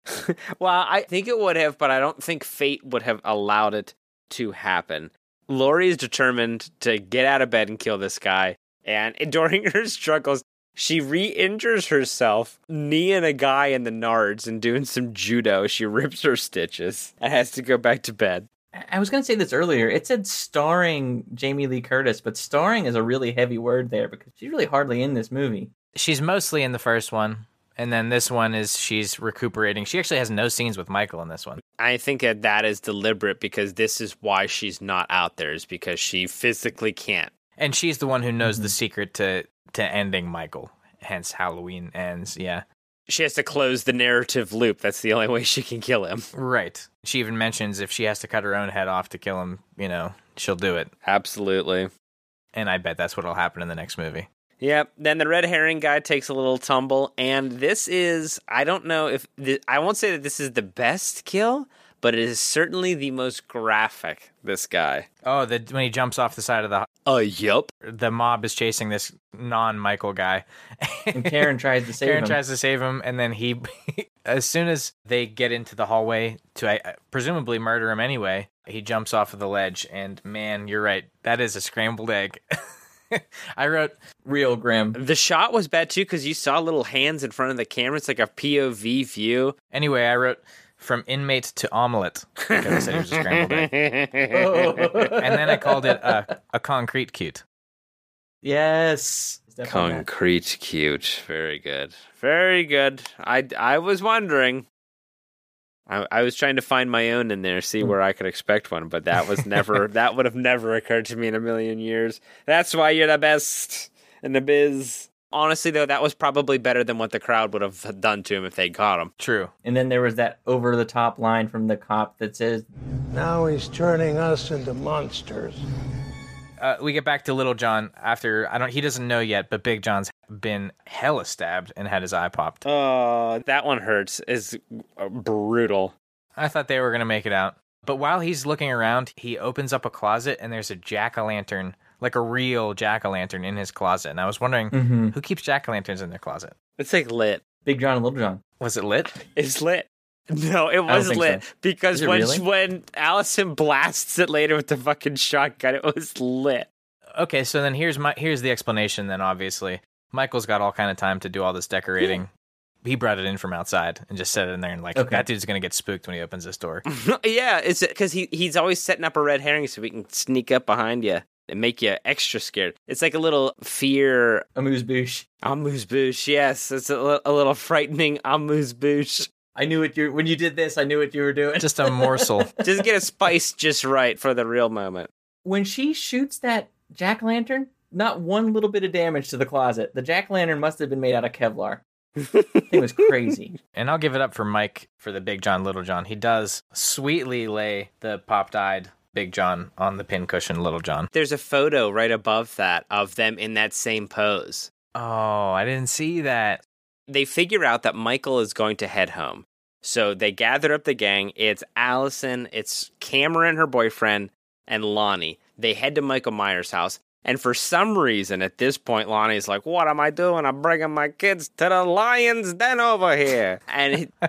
well, I think it would have, but I don't think fate would have allowed it to happen. Laurie is determined to get out of bed and kill this guy, and during her struggles, she re-injures herself, kneeing a guy in the nards and doing some judo. She rips her stitches and has to go back to bed. I was going to say this earlier. It said starring Jamie Lee Curtis, but starring is a really heavy word there because she's really hardly in this movie. She's mostly in the first one, and then this one is she's recuperating. She actually has no scenes with Michael in this one. I think that that is deliberate because this is why she's not out there, is because she physically can't. And she's the one who knows the mm-hmm. secret to to ending Michael. Hence Halloween ends. Yeah. She has to close the narrative loop. That's the only way she can kill him. Right. She even mentions if she has to cut her own head off to kill him, you know, she'll do it. Absolutely. And I bet that's what'll happen in the next movie. Yep. Then the red herring guy takes a little tumble, and this is I don't know if th- I won't say that this is the best kill, but it is certainly the most graphic. This guy. Oh, the when he jumps off the side of the Uh, yep. the mob is chasing this non-Michael guy. And Karen tries to save Karen him. tries to save him, and then he, as soon as they get into the hallway to uh, presumably murder him anyway, he jumps off of the ledge. And man, you're right, that is a scrambled egg. I wrote Real grim. The shot was bad too because you saw little hands in front of the camera. It's like a POV view. anyway. I wrote from inmate to omelet. because I said he was a scrambled egg, and then I called it a, a concrete cute. Yes. It's definitely that. Concrete cute. Very good. Very good. I, I was wondering. I, I was trying to find my own in there, see hmm. where I could expect one, but that was never, that would have never occurred to me in a million years. That's why you're the best in the biz. Honestly, though, that was probably better than what the crowd would have done to him if they'd caught him. True. And then there was that over the top line from the cop that says, Now he's turning us into monsters. Uh, we get back to Little John after I don't. He doesn't know yet, but Big John's been hella stabbed and had his eye popped. Oh, that one hurts. Is uh, brutal. I thought they were going to make it out. But while he's looking around, he opens up a closet and there's a jack o' lantern, like a real jack o' lantern in his closet. And I was wondering Mhm. who keeps jack o' lanterns in their closet? It's like lit. Big John and Little John. Was it lit? It's lit. No, it was think lit so. because when really? when Allison blasts it later with the fucking shotgun, it was lit. Okay, so then here's my here's the explanation. Then obviously, Michael's got all kind of time to do all this decorating. He brought it in from outside and just set it in there, and like Okay. that dude's gonna get spooked when he opens this door. yeah, it's because he he's always setting up a red herring so we can sneak up behind you and make you extra scared. It's like a little fear Amuse bouche. amuse bouche. Yes, it's a, a little frightening amuse bouche. I knew what you when you did this. I knew what you were doing. Just a morsel. Just get a spice just right for the real moment. when she shoots that jack lantern, not one little bit of damage to the closet. The jack lantern must have been made out of Kevlar. it was crazy. And I'll give it up for Mike for the Big John Little John. He does sweetly lay the pop dyed Big John on the pincushion Little John. There's a photo right above that of them in that same pose. Oh, I didn't see that. They figure out that Michael is going to head home. So they gather up the gang. It's Allison, it's Cameron, her boyfriend, and Lonnie. They head to Michael Myers' house. And for some reason, at this point, Lonnie's like, What am I doing? I'm bringing my kids to the lion's den over here. And he,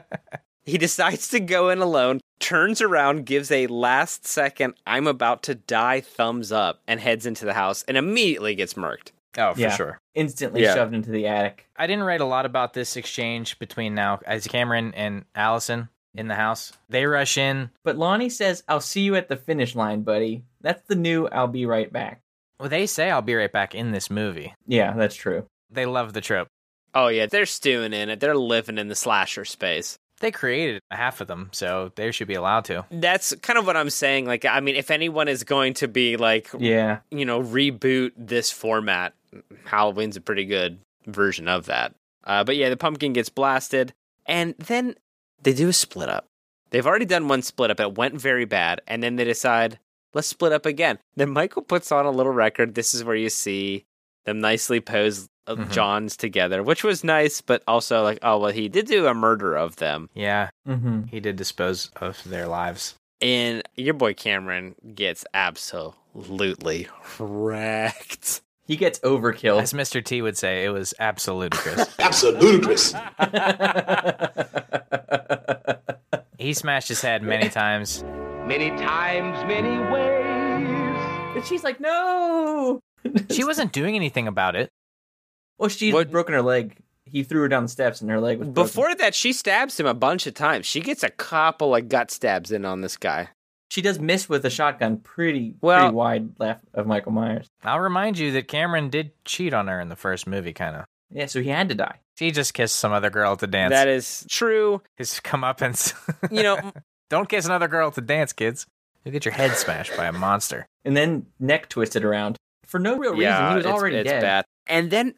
he decides to go in alone, turns around, gives a last second, I'm about to die thumbs up, and heads into the house and immediately gets murked. Oh, for Yeah. sure. Instantly Yeah. shoved into the attic. I didn't write a lot about this exchange between now as Cameron and Allison in the house. They rush in. But Lonnie says, I'll see you at the finish line, buddy. That's the new I'll be right back. Well, they say I'll be right back in this movie. Yeah, that's true. They love the trope. Oh, yeah, they're stewing in it. They're living in the slasher space. They created half of them, so they should be allowed to. That's kind of what I'm saying. Like, I mean, if anyone is going to be like, Yeah. you know, reboot this format, Halloween's a pretty good version of that. Uh, but yeah, the pumpkin gets blasted, and then they do a split up. They've already done one split up. It went very bad, and then they decide let's split up again. Then Michael puts on a little record. This is where you see them nicely posed uh, Mhm. Johns together, which was nice, but also like, oh well, he did do a murder of them. Yeah, Mm-hmm. he did dispose of their lives. And your boy Cameron gets absolutely wrecked. He gets overkill. As Mr. T would say, it was absolute Chris. Absolutely. he smashed his head many times. Many times, many ways. But she's like, no. She wasn't doing anything about it. Well, she'd What- broken her leg. He threw her down the steps and her leg was broken. Before that, she stabs him a bunch of times. She gets a couple of gut stabs in on this guy. She does miss with a shotgun pretty, Well- pretty wide left of Michael Myers. I'll remind you that Cameron did cheat on her in the first movie, kind of. Yeah, so he had to die. He just kissed some other girl to dance. That is true. His comeuppance. You know, Don't kiss another girl to dance, kids. You'll get your head smashed by a monster. And then neck twisted around for no real reason. yeah, he was it's, already it's dead. bad. And then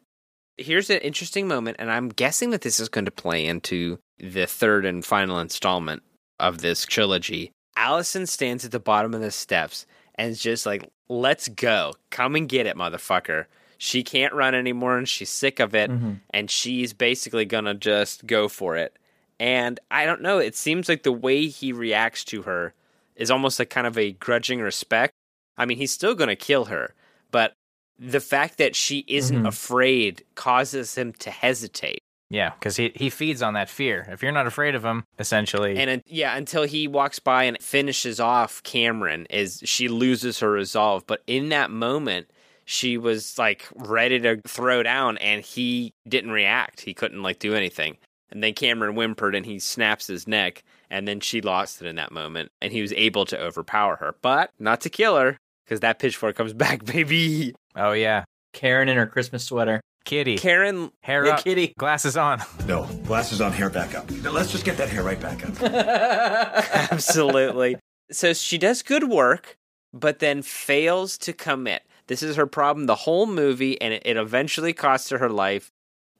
here's an interesting moment, and I'm guessing that this is going to play into the third and final installment of this trilogy. Allison stands at the bottom of the steps and is just like, "Let's go, come and get it, motherfucker." She can't run anymore, and she's sick of it, Mhm. and she's basically gonna just go for it. And I don't know. It seems like the way he reacts to her is almost like kind of a grudging respect. I mean, he's still going to kill her, but the fact that she isn't Mhm. afraid causes him to hesitate. Yeah, because he, he feeds on that fear. If you're not afraid of him, essentially, And uh, yeah, until he walks by and finishes off Cameron, is she loses her resolve. But in that moment, she was like ready to throw down, and he didn't react. He couldn't like do anything. And then Cameron whimpered, and he snaps his neck, and then she lost it in that moment, and he was able to overpower her, but not to kill her, because that pitchfork comes back, baby. oh yeah, Karen in her Christmas sweater. kitty, Karen, hair Yeah, up, kitty. glasses on. No, glasses on, hair back up. Now, Let's just get that hair right back up. Absolutely. So she does good work, but then fails to commit. This is her problem the whole movie, and it, it eventually costs her her life.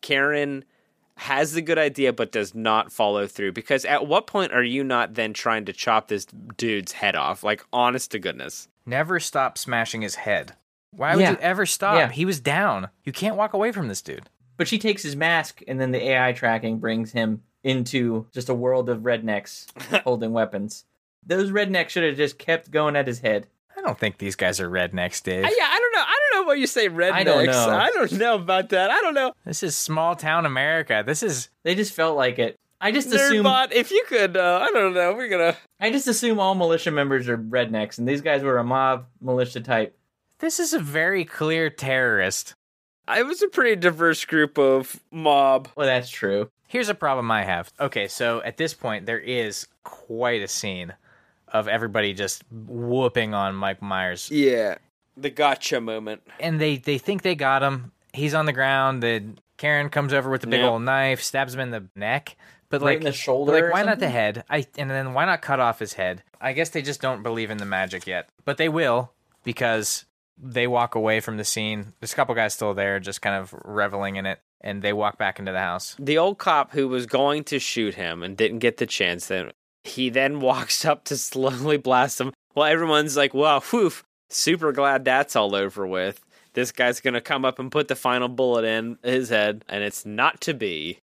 Karen has the good idea, but does not follow through. Because at what point are you not then trying to chop this dude's head off? Like, honest to goodness. Never stop smashing his head. Why would Yeah. you ever stop? Yeah. He was down. You can't walk away from this dude. But she takes his mask, and then the AI tracking brings him into just a world of rednecks holding weapons. Those rednecks should have just kept going at his head. I don't think these guys are rednecks, Dave. Uh, yeah, I don't know. I don't know why you say rednecks. I don't know. I don't know about that. I don't know. This is small town America. This is They just felt like it. I just assume Nerdbot, if you could, uh, I don't know. We're gonna. I just assume all militia members are rednecks, and these guys were a mob militia type. this is a very clear terrorist. It was a pretty diverse group of mob. Well, that's true. Here's a problem I have. Okay, so at this point there is quite a scene of everybody just whooping on Mike Myers. Yeah, the gotcha moment. And they they think they got him. He's on the ground. The Karen comes over with the big Yep. old knife, stabs him in the neck. But Right like in the shoulder Like why not the head? I and then why not cut off his head? I guess they just don't believe in the magic yet, but they will because they walk away from the scene. There's a couple guys still there, just kind of reveling in it, and they walk back into the house. The old cop who was going to shoot him and didn't get the chance, then he then walks up to slowly blast him. Well, everyone's like, "Wow, whew, super glad that's all over with." This guy's gonna come up and put the final bullet in his head, and it's not to be.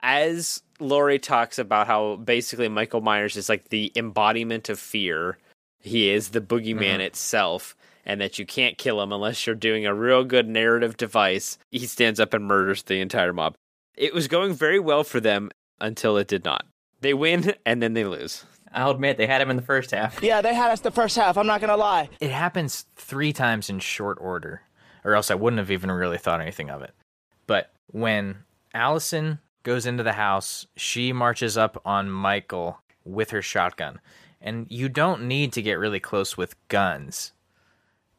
As Laurie talks about how basically Michael Myers is like the embodiment of fear, he is the boogeyman Mhm. itself, and that you can't kill him unless you're doing a real good narrative device. He stands up and murders the entire mob. It was going very well for them until it did not. They win and then they lose. I'll admit they had him in the first half. Yeah, they had us the first half. I'm not gonna lie. It happens three times in short order, or else I wouldn't have even really thought anything of it. But when Allison goes into the house, she marches up on Michael with her shotgun. And you don't need to get really close with guns.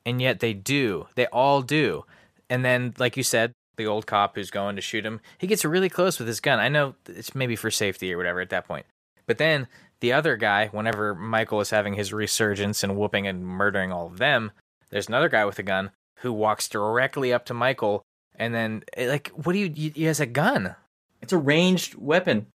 And yet they do. They all do. And then, like you said, the old cop who's going to shoot him, he gets really close with his gun. I know it's maybe for safety or whatever at that point. But then the other guy, whenever Michael is having his resurgence and whooping and murdering all of them, there's another guy with a gun who walks directly up to Michael. And then, eh, like, what do you, you he has a gun. It's a ranged weapon.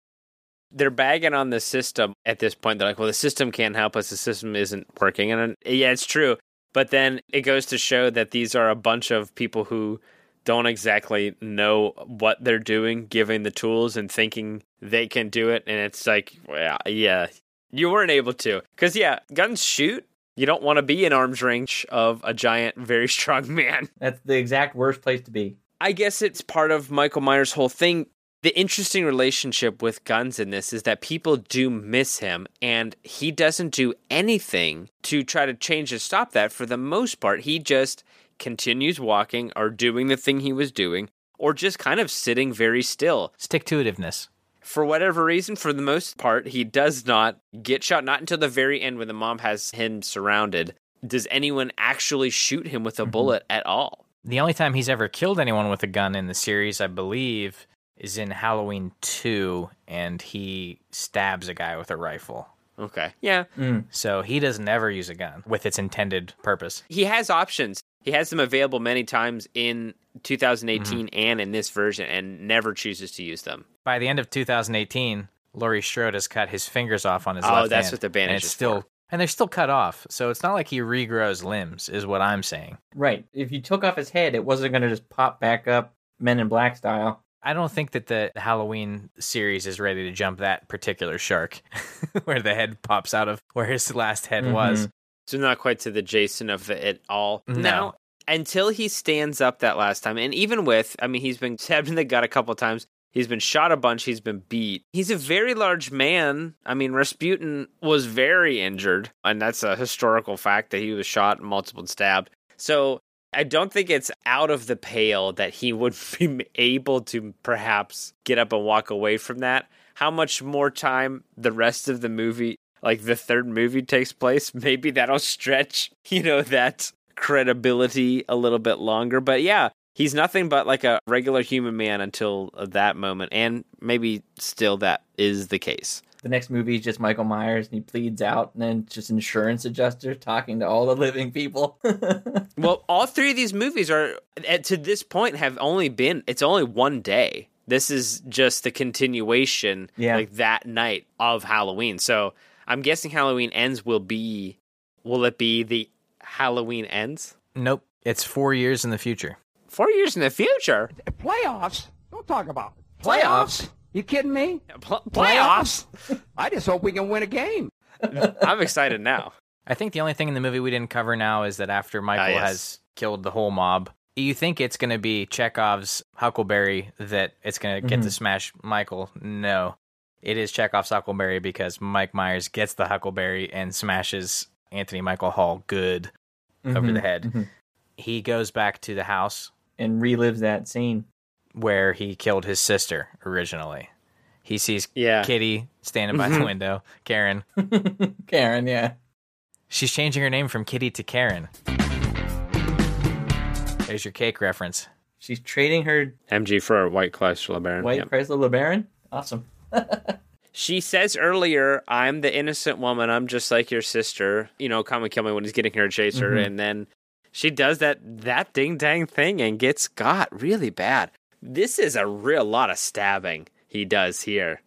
They're bagging on the system at this point. They're like, well, the system can't help us. The system isn't working. And yeah, it's true. But then it goes to show that these are a bunch of people who don't exactly know what they're doing, giving the tools and thinking they can do it. And it's like, well, yeah, you weren't able to. Because, yeah, guns shoot. You don't want to be in arm's range of a giant, very strong man. That's the exact worst place to be. I guess it's part of Michael Myers' whole thing. The interesting relationship with guns in this is that people do miss him, and he doesn't do anything to try to change or stop that. For the most part, he just continues walking or doing the thing he was doing, or just kind of sitting very still. Stick to itiveness. For whatever reason, for the most part, he does not get shot. Not until the very end when the mom has him surrounded. Does anyone actually shoot him with a mm-hmm. bullet at all? The only time he's ever killed anyone with a gun in the series, I believe, is in Halloween 2, and he stabs a guy with a rifle. Okay. Yeah. Hmm. So he doesn't ever use a gun with its intended purpose. he has options. He has them available many times in 2018 mm-hmm. and in this version, and never chooses to use them. By the end of 2018, Laurie Strode has cut his fingers off on his Oh, left that's hand, what the bandage and it's is still for. and they're still cut off. So it's not like he regrows limbs, is what I'm saying. Right. If you took off his head, it wasn't going to just pop back up Men in Black style. I don't think that the Halloween series is ready to jump that particular shark, where the head pops out of where his last head mm-hmm. was. So not quite to the Jason of it all. No. Now, until he stands up that last time, and even with, I mean, he's been stabbed in the gut a couple times. He's been shot a bunch. He's been beat. He's a very large man. I mean, Rasputin was very injured, and that's a historical fact that he was shot and multiple stabbed. So I don't think it's out of the pale that he would be able to perhaps get up and walk away from that. How much more time the rest of the movie, like the third movie, takes place, maybe that'll stretch, you know, that credibility a little bit longer. But yeah, he's nothing but like a regular human man until that moment. And maybe still that is the case. The next movie is just Michael Myers, and he pleads out, and then just insurance adjuster talking to all the living people. well, all three of these movies are to this point have only been it's only one day. This is just the continuation, Yeah. like that night of Halloween. So I'm guessing Halloween ends will be, will it be the Halloween ends? Nope, it's four years in the future. Four years in the future. Playoffs? Don't talk about Playoffs? You kidding me? playoffs? I just hope we can win a game. I'm excited now. I think the only thing in the movie we didn't cover now is that after Michael yes. has killed the whole mob, you think it's going to be Chekhov's Huckleberry that it's going to get to Mhm. smash Michael. No. It is Chekhov's Huckleberry because Mike Myers gets the Huckleberry and smashes Anthony Michael Hall good over Mhm, the head. mhm. He goes back to the house and relives that scene where he killed his sister originally. He sees Yeah. Kitty standing by the Mhm. window, Karen. Karen, yeah. She's changing her name from Kitty to Karen. There's your cake reference. She's trading her MG for a White Chrysler LeBaron. white Yep. Chrysler LeBaron. Awesome. She says earlier, I'm the innocent woman. I'm just like your sister. You know, come and kill me when he's getting here to chase her. Mhm. And then she does that that ding dang thing and gets got really bad. This is a real lot of stabbing he does here.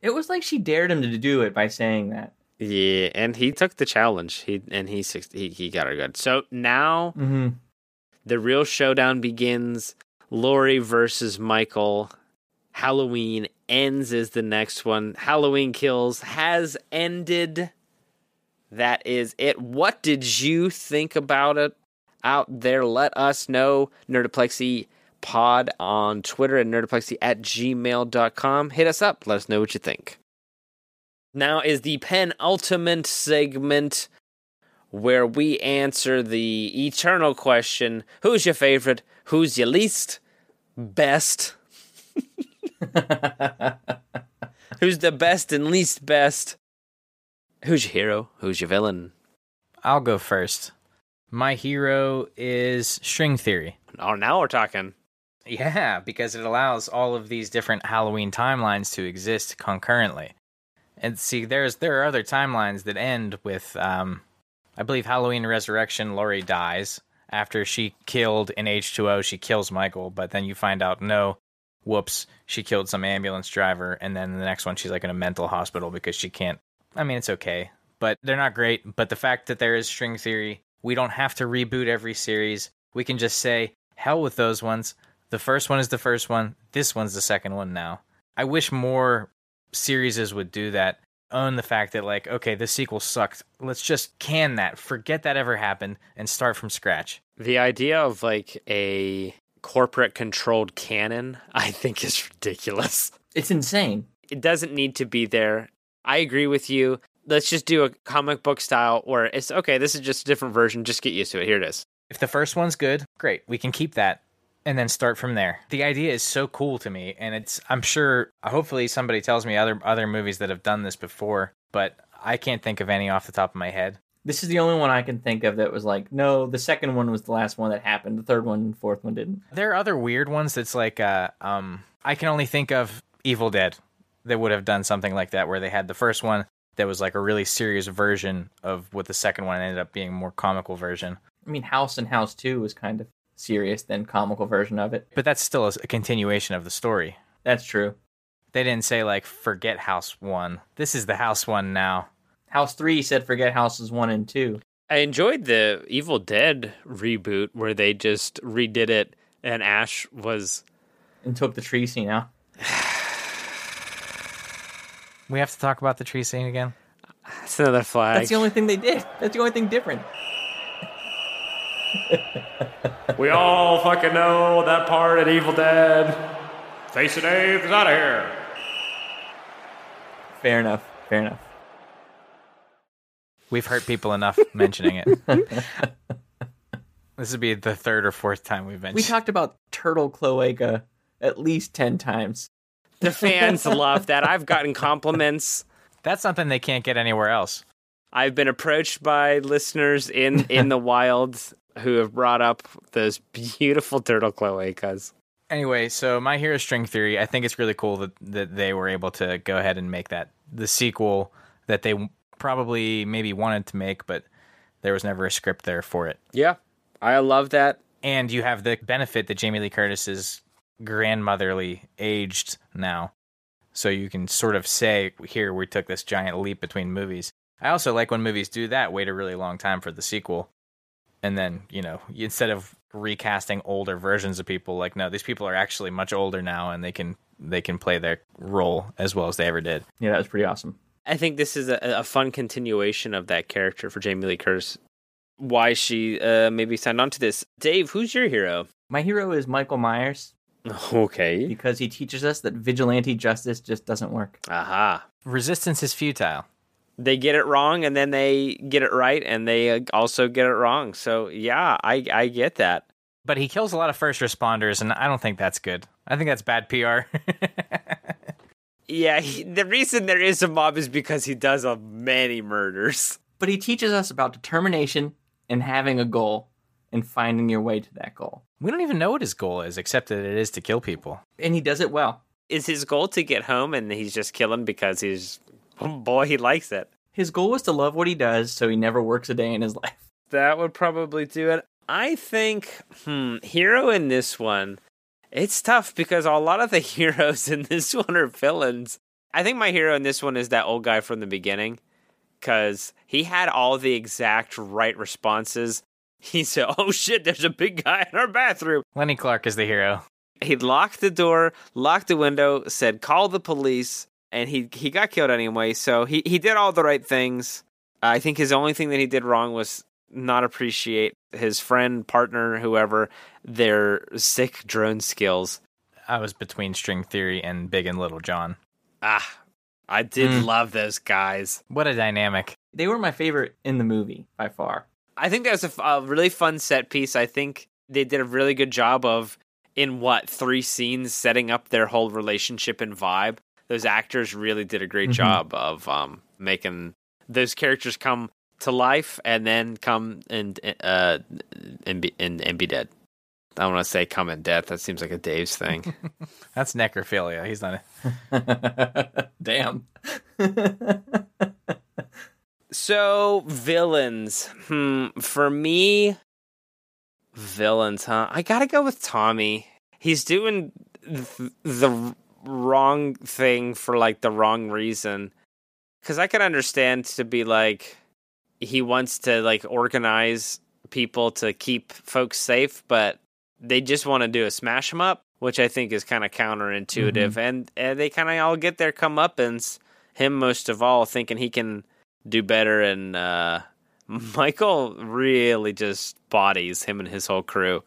It was like she dared him to do it by saying that. Yeah, and he took the challenge. He and he he, he got her good. So now Mm-hmm. the real showdown begins. Laurie versus Michael. Halloween ends is the next one. Halloween Kills has ended. That is it. What did you think about it out there? Let us know. Nerdoplexy pod on Twitter and nerdoplexy at gmail.com. Hit us up. Let us know what you think. Now is the penultimate segment where we answer the eternal question who's your favorite? Who's your least? Best? who's the best and least best? Who's your hero? Who's your villain? I'll go first. My hero is string theory. Oh, now we're talking. Yeah, because it allows all of these different Halloween timelines to exist concurrently. And see, there's there are other timelines that end with, um, I believe Halloween Resurrection. Laurie dies after she killed in H two O. She kills Michael, but then you find out no, whoops, she killed some ambulance driver, and then the next one she's like in a mental hospital because she can't. I mean, it's okay, but they're not great. But the fact that there is string theory, we don't have to reboot every series. We can just say hell with those ones. The first one is the first one. This one's the second one now. I wish more series would do that. Own the fact that, like, okay, the sequel sucked. Let's just can that, forget that ever happened, and start from scratch. The idea of like a corporate controlled canon, I think, is ridiculous. It's insane. It doesn't need to be there. I agree with you. Let's just do a comic book style where it's okay, this is just a different version. Just get used to it. Here it is. If the first one's good, great, we can keep that and then start from there. The idea is so cool to me and it's I'm sure hopefully somebody tells me other other movies that have done this before, but I can't think of any off the top of my head. This is the only one I can think of that was like, no, the second one was the last one that happened. The third one and fourth one didn't. There are other weird ones that's like uh um I can only think of Evil Dead that would have done something like that where they had the first one that was like a really serious version of what the second one ended up being a more comical version. I mean, House and House 2 was kind of serious, than comical version of it. But that's still a, a continuation of the story. That's true. They didn't say like forget House 1. This is the House 1 now. House 3 said forget Houses 1 and 2. I enjoyed the Evil Dead reboot where they just redid it and Ash was And took the tree scene out. We have to talk about the tree scene again. That's another flag. That's the only thing they did. That's the only thing different. We all fucking know that part at Evil Dead. Face of Dave is out of here. Fair enough. Fair enough. We've hurt people enough mentioning it. this would be the third or fourth time we've mentioned. We talked about turtle cloaca at least 10 times. the fans love that. I've gotten compliments. That's something they can't get anywhere else. I've been approached by listeners in in the wild who have brought up those beautiful turtle cloacas. Anyway, so my hero string theory, I think it's really cool that that they were able to go ahead and make that the sequel that they probably maybe wanted to make, but there was never a script there for it. Yeah, I love that. And you have the benefit that Jamie Lee Curtis is grandmotherly aged now. So you can sort of say, here, we took this giant leap between movies. I also like when movies do that, wait a really long time for the sequel. And then, you know, instead of recasting older versions of people, like, no, these people are actually much older now and they can they can play their role as well as they ever did. Yeah, that was pretty awesome. I think this is a, a fun continuation of that character for Jamie Lee Curtis. Why she uh, maybe signed on to this. Dave, who's your hero? My hero is Michael Myers Okay. because he teaches us that vigilante justice just doesn't work. Aha. Resistance is futile. They get it wrong and then they get it right and they uh, also get it wrong. So, yeah, I, I get that. But he kills a lot of first responders, and I don't think that's good. I think that's bad PR. Yeah, he, the reason there is a mob is because he does uh, many murders. But he teaches us about determination and having a goal and finding your way to that goal. we don't even know what his goal is, except that it is to kill people. And he does it well. Is his goal to get home and he's just killing because he's boy he likes it. His goal was to love what he does, so he never works a day in his life. That would probably do it. I think hmm, hero in this one. It's tough because a lot of the heroes in this one are villains. I think my hero in this one is that old guy from the beginning because he had all the exact right responses. He said, "Oh shit, there's a big guy in our bathroom." Lenny Clarke is the hero. He locked the door, locked the window, said, "Call the police," and he he got killed anyway. So he he did all the right things. I think his only thing that he did wrong was not appreciate his friend, partner, whoever, their sick drone skills. I was between String Theory and Big and Little John. Ah, I did Mm. love those guys. What a dynamic. They were my favorite in the movie by far. I think that was a really fun set piece. I think they did a really good job of, in what, three scenes, setting up their whole relationship and vibe. Those actors really did a great Mhm. job of um, making those characters come to life and then come and uh, and be and, and be dead. I don't want to say come in death. That seems like a Dave's thing. That's necrophilia. He's not. Damn. So villains. Hmm. For me, villains. Huh. I gotta go with Tommy. He's doing th- the wrong thing for like the wrong reason. Because I can understand to be like he wants to like organize people to keep folks safe, but they just want to do a smash 'em up, which I think is kind of counterintuitive. And, and they kind of all get their comeuppance. Him most of all, thinking he can do better, and uh, Michael really just bodies him and his whole crew.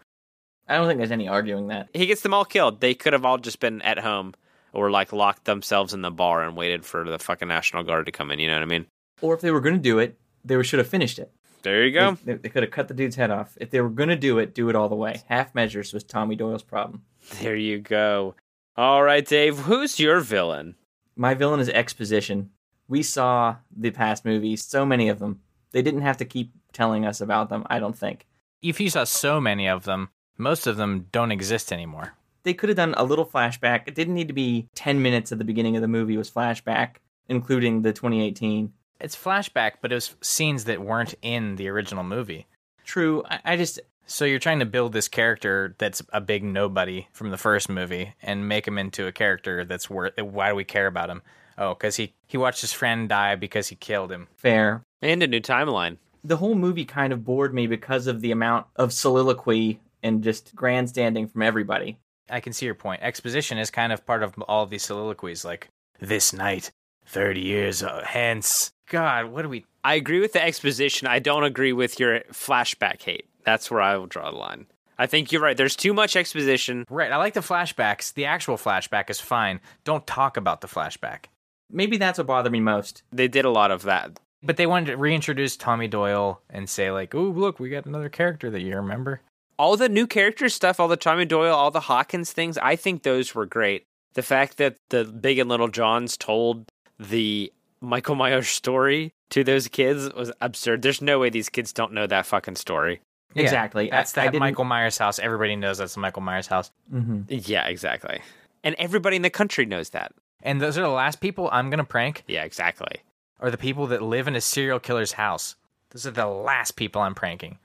I don't think there's any arguing that. He gets them all killed. They could have all just been at home or like locked themselves in the bar and waited for the fucking National Guard to come in. You know what I mean? Or if they were going to do it, they should have finished it. There you go. They, they could have cut the dude's head off. If they were going to do it, do it all the way. Half measures was Tommy Doyle's problem. There you go. All right, Dave. Who's your villain? My villain is exposition. We saw the past movies, so many of them. They didn't have to keep telling us about them, I don't think. If you saw so many of them, most of them don't exist anymore. They could have done a little flashback. It didn't need to be 10 minutes at the beginning of the movie was flashback, including the 2018. It's flashback, but it was scenes that weren't in the original movie. True. I, I just So you're trying to build this character that's a big nobody from the first movie and make him into a character that's worth. Why do we care about him? Oh, because he he watched his friend die because he killed him. fair. And a new timeline. The whole movie kind of bored me because of the amount of soliloquy and just grandstanding from everybody. I can see your point. Exposition is kind of part of all of these soliloquies, like this night, thirty years uh, hence. God, what do we? I agree with the exposition. I don't agree with your flashback hate. That's where I will draw the line. I think you're right. There's too much exposition. Right. I like the flashbacks. The actual flashback is fine. Don't talk about the flashback. Maybe that's what bothered me most. They did a lot of that. But they wanted to reintroduce Tommy Doyle and say like, "Oh, look, we got another character that you remember." All the new character stuff, all the Tommy Doyle, all the Hawkins things, I think those were great. The fact that the Big and Little Johns told the Michael Myers story to those kids was absurd. There's no way these kids don't know that fucking story. Yeah, Exactly. That's I- I that didn't- Michael Myers house. Everybody knows that's the Michael Myers house. hmm Yeah, exactly. And everybody in the country knows that. And those are the last people I'm gonna prank, Yeah, exactly. are the people that live in a serial killer's house. Those are the last people I'm pranking.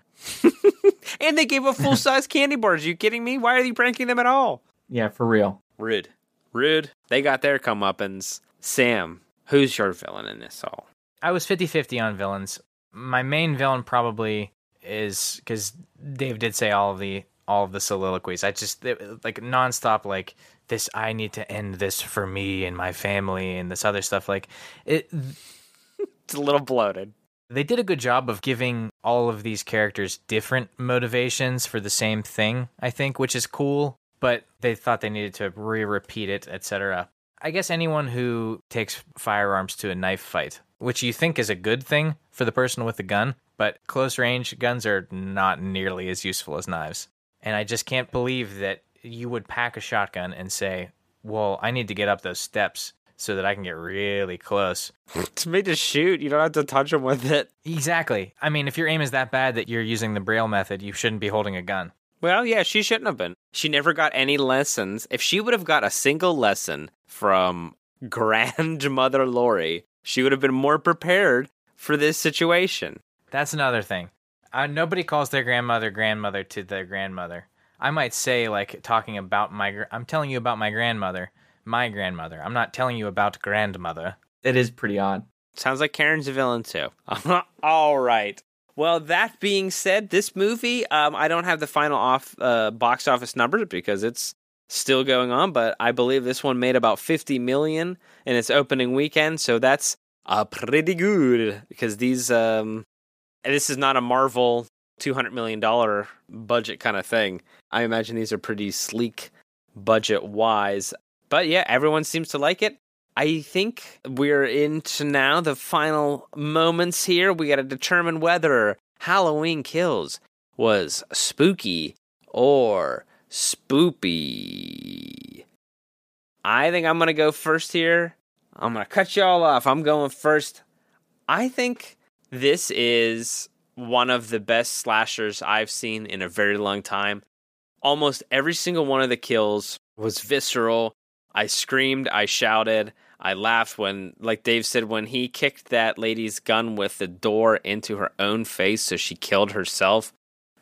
And they gave a full size candy bars. you kidding me? Why are you pranking them at all? Yeah, for real. Rude. Rude. They got their comeuppance. Sam, who's your villain in this all? I was 50-50 on villains. My main villain probably is because Dave did say all of the all of the soliloquies. I just it- like nonstop like this. I need to end this for me and my family and this other stuff. Like it, It's a little bloated. They did a good job of giving all of these characters different motivations for the same thing. I think, which is cool. But they thought they needed to re-repeat it, etc. I guess anyone who takes firearms to a knife fight, which you think is a good thing for the person with the gun, but close range guns are not nearly as useful as knives. And I just can't believe that you would pack a shotgun and say, "Well, I need to get up those steps so that I can get really close." It's made to shoot. You don't have to touch them with it. Exactly. I mean, if your aim is that bad that you're using the braille method, you shouldn't be holding a gun. Well, yeah, she shouldn't have been. She never got any lessons. If she would have got a single lesson from grandmother Laurie, she would have been more prepared for this situation. That's another thing. Uh, nobody calls their grandmother grandmother to their grandmother. I might say like talking about my. gr- I'm telling you about my grandmother, my grandmother. I'm not telling you about grandmother. It is pretty odd. Sounds like Karen's a villain too. All right. Well, that being said, this movie, um, I don't have the final off uh, box office numbers because it's still going on, but I believe this one made about 50 million in its opening weekend, so that's uh, pretty good because these um, this is not a Marvel 200 million dollar budget kind of thing. I imagine these are pretty sleek budget wise. But yeah, everyone seems to like it. I think we're into now the final moments here. We got to determine whether Halloween Kills was spooky or spoopy. I think I'm going to go first here. I'm going to cut you all off. I'm going first. I think this is one of the best slashers I've seen in a very long time. Almost every single one of the kills was visceral. I screamed, I shouted, I laughed when, like Dave said, when he kicked that lady's gun with the door into her own face so she killed herself.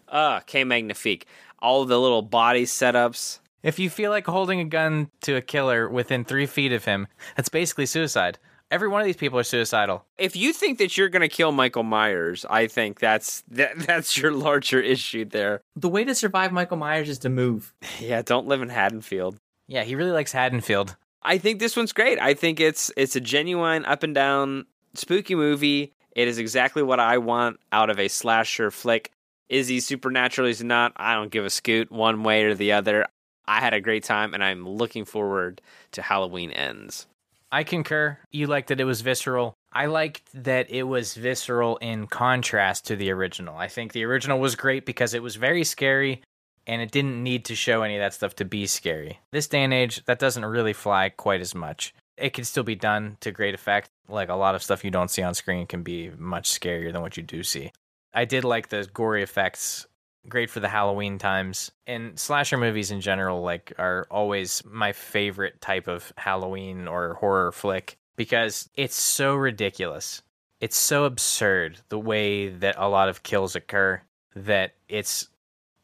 Ah, que magnifique. All the little body setups. If you feel like holding a gun to a killer within three feet of him, that's basically suicide. Every one of these people are suicidal. If you think that you're going to kill Michael Myers, I think that's that, that's your larger issue there. The way to survive Michael Myers is to move. Yeah, don't live in Haddonfield. Yeah, he really likes Haddonfield. I think this one's great. I think it's it's a genuine up and down spooky movie. It is exactly what I want out of a slasher flick. Is he supernatural? Is he not? I don't give a scoot one way or the other. I had a great time, and I'm looking forward to Halloween ends. I concur. You liked that it was visceral. I liked that it was visceral in contrast to the original. I think the original was great because it was very scary and it didn't need to show any of that stuff to be scary. This day and age, that doesn't really fly quite as much. It can still be done to great effect. Like a lot of stuff you don't see on screen can be much scarier than what you do see. I did like the gory effects. Great for the Halloween times. And slasher movies in general like are always my favorite type of Halloween or horror flick because it's so ridiculous. It's so absurd the way that a lot of kills occur that it's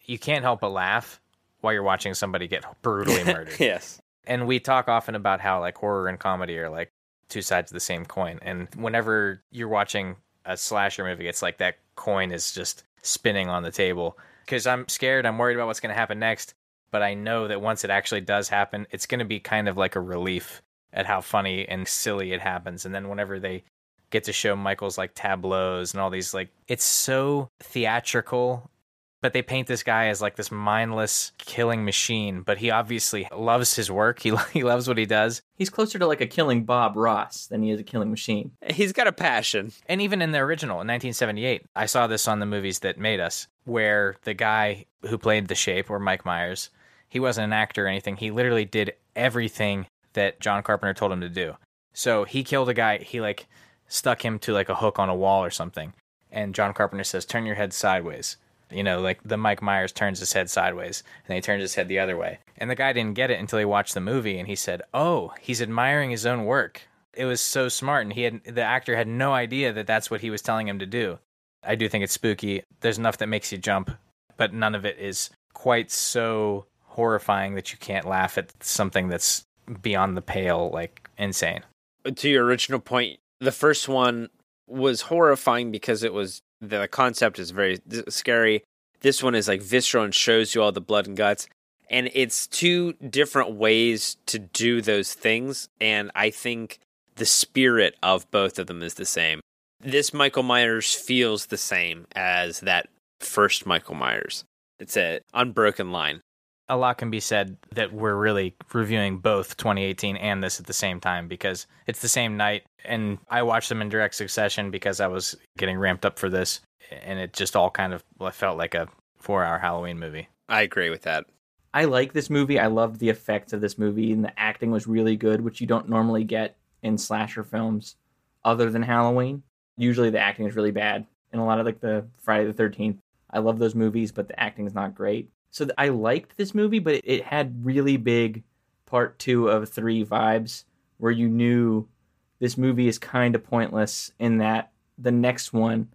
you can't help but laugh while you're watching somebody get brutally murdered. yes. And we talk often about how like horror and comedy are like two sides of the same coin. And whenever you're watching a slasher movie, it's like that coin is just spinning on the table because I'm scared. I'm worried about what's going to happen next. But I know that once it actually does happen, it's going to be kind of like a relief at how funny and silly it happens. And then whenever they get to show Michael's like tableaus and all these, like, it's so theatrical but they paint this guy as like this mindless killing machine but he obviously loves his work. He, he loves what he does. He's closer to like a killing Bob Ross than he is a killing machine. He's got a passion. and even in the original in 1978 i saw this on the movies that made us where the guy who played the shape or mike myers he wasn't an actor or anything. He literally did everything that john carpenter told him to do. So he killed a guy he like stuck him to like a hook on a wall or something. And john carpenter says turn your head sideways you know, like the Mike Myers turns his head sideways and he turns his head the other way. And the guy didn't get it until he watched the movie and he said, "Oh, he's admiring his own work." It was so smart and he had the actor had no idea that that's what he was telling him to do. I do think it's spooky. There's enough that makes you jump, but none of it is quite so horrifying that you can't laugh at something that's beyond the pale like insane. To your original point, the first one was horrifying because it was the concept is very scary. This one is like visceral and shows you all the blood and guts. And it's two different ways to do those things. And I think the spirit of both of them is the same. This Michael Myers feels the same as that first Michael Myers. It's a unbroken line. A lot can be said that we're really reviewing both 2018 and this at the same time because it's the same night and I watched them in direct succession because I was getting ramped up for this and it just all kind of felt like a 4-hour Halloween movie. I agree with that. I like this movie. I loved the effects of this movie, and the acting was really good, which you don't normally get in slasher films other than Halloween. Usually the acting is really bad. In a lot of like the Friday the 13th, I love those movies, but the acting is not great. So I liked this movie, but it, had really big part two of three vibes where you knew this movie is kind of pointless in that the next one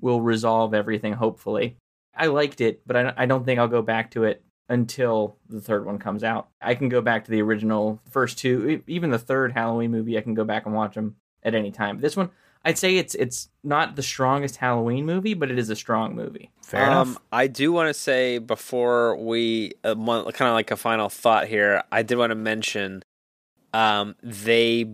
will resolve everything, hopefully. I liked it, but I, don't think I'll go back to it until the third one comes out. I can go back to the original first two, even the third Halloween movie. I can go back and watch them at any time. This one, I'd say it's it's not the strongest Halloween movie, but it is a strong movie. Fair um, I do want to say before we uh, kind of like a final thought here. I did want to mention um, they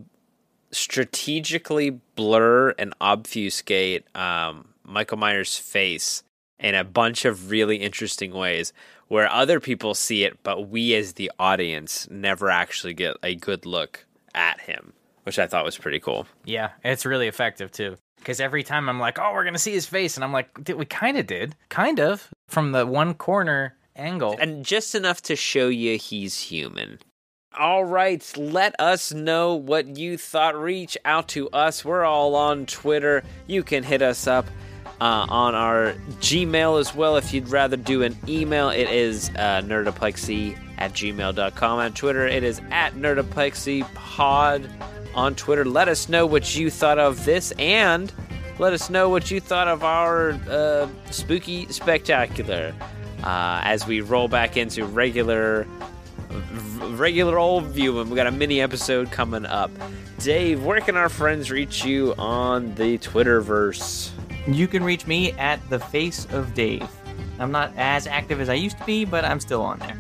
strategically blur and obfuscate um, Michael Myers' face in a bunch of really interesting ways, where other people see it, but we as the audience never actually get a good look at him, which I thought was pretty cool. Yeah, it's really effective too. Because every time I'm like, oh, we're gonna see his face, and I'm like, "Did- we kind of did, kind of from the one corner angle. and just enough to show you he's human. All right, let us know what you thought. Reach out to us. We're all on Twitter. You can hit us up uh, on our Gmail as well if you'd rather do an email. It is uh, nerdoplexy at gmail.com. On Twitter, it is at nerdoplexypod on Twitter. Let us know what you thought of this and let us know what you thought of our uh, spooky spectacular uh, as we roll back into regular regular old viewing. We got a mini episode coming up. Dave, where can our friends reach you on the Twitterverse? You can reach me at the face of Dave. I'm not as active as I used to be, but I'm still on there.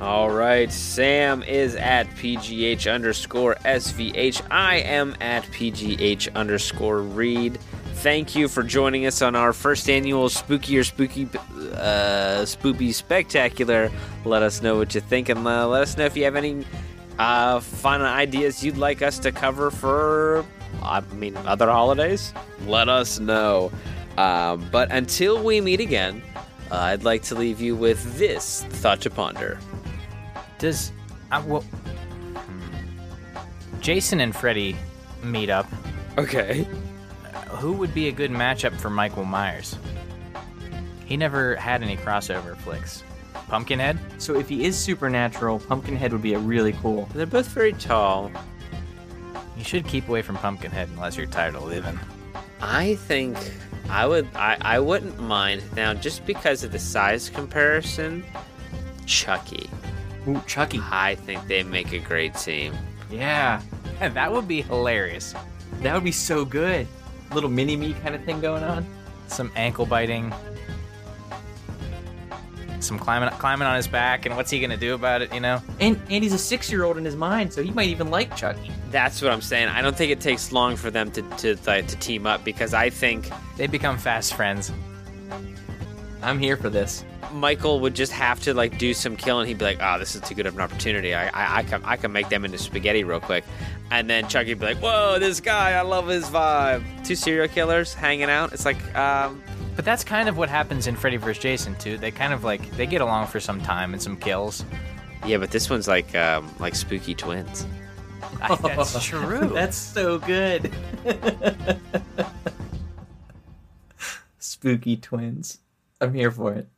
All right, Sam is at PGH underscore SVH. I am at PGH underscore Reed. Thank you for joining us on our first annual Spooky Spooky uh, Spoopy Spectacular. Let us know what you think and uh, let us know if you have any uh, fun ideas you'd like us to cover for, I mean, other holidays. Let us know. Um, but until we meet again, uh, I'd like to leave you with this thought to ponder. Does uh, well, hmm. Jason and Freddy meet up? Okay. Who would be a good matchup for Michael Myers? He never had any crossover flicks. Pumpkinhead? So if he is supernatural, Pumpkinhead would be a really cool. They're both very tall. You should keep away from Pumpkinhead unless you're tired of living. I think I would. I, I wouldn't mind now, just because of the size comparison. Chucky. Ooh, Chucky. I think they make a great team. Yeah, that would be hilarious. that would be so good. Little mini me kind of thing going on. Some ankle biting. Some climbing climbing on his back, and what's he gonna do about it? You know? And and he's a six year old in his mind, so he might even like Chucky. That's what I'm saying. I don't think it takes long for them to to to team up because I think They become fast friends. I'm here for this. Michael would just have to like do some killing. He'd be like, "Oh, this is too good of an opportunity. I, I, I can, I can make them into spaghetti real quick." And then Chucky'd be like, "Whoa, this guy! I love his vibe." Two serial killers hanging out. It's like, um, But that's kind of what happens in Freddy vs. Jason too. They kind of like they get along for some time and some kills. yeah, but this one's like, um, like spooky twins. I- that's true. That's so good. Spooky twins. I'm here for it.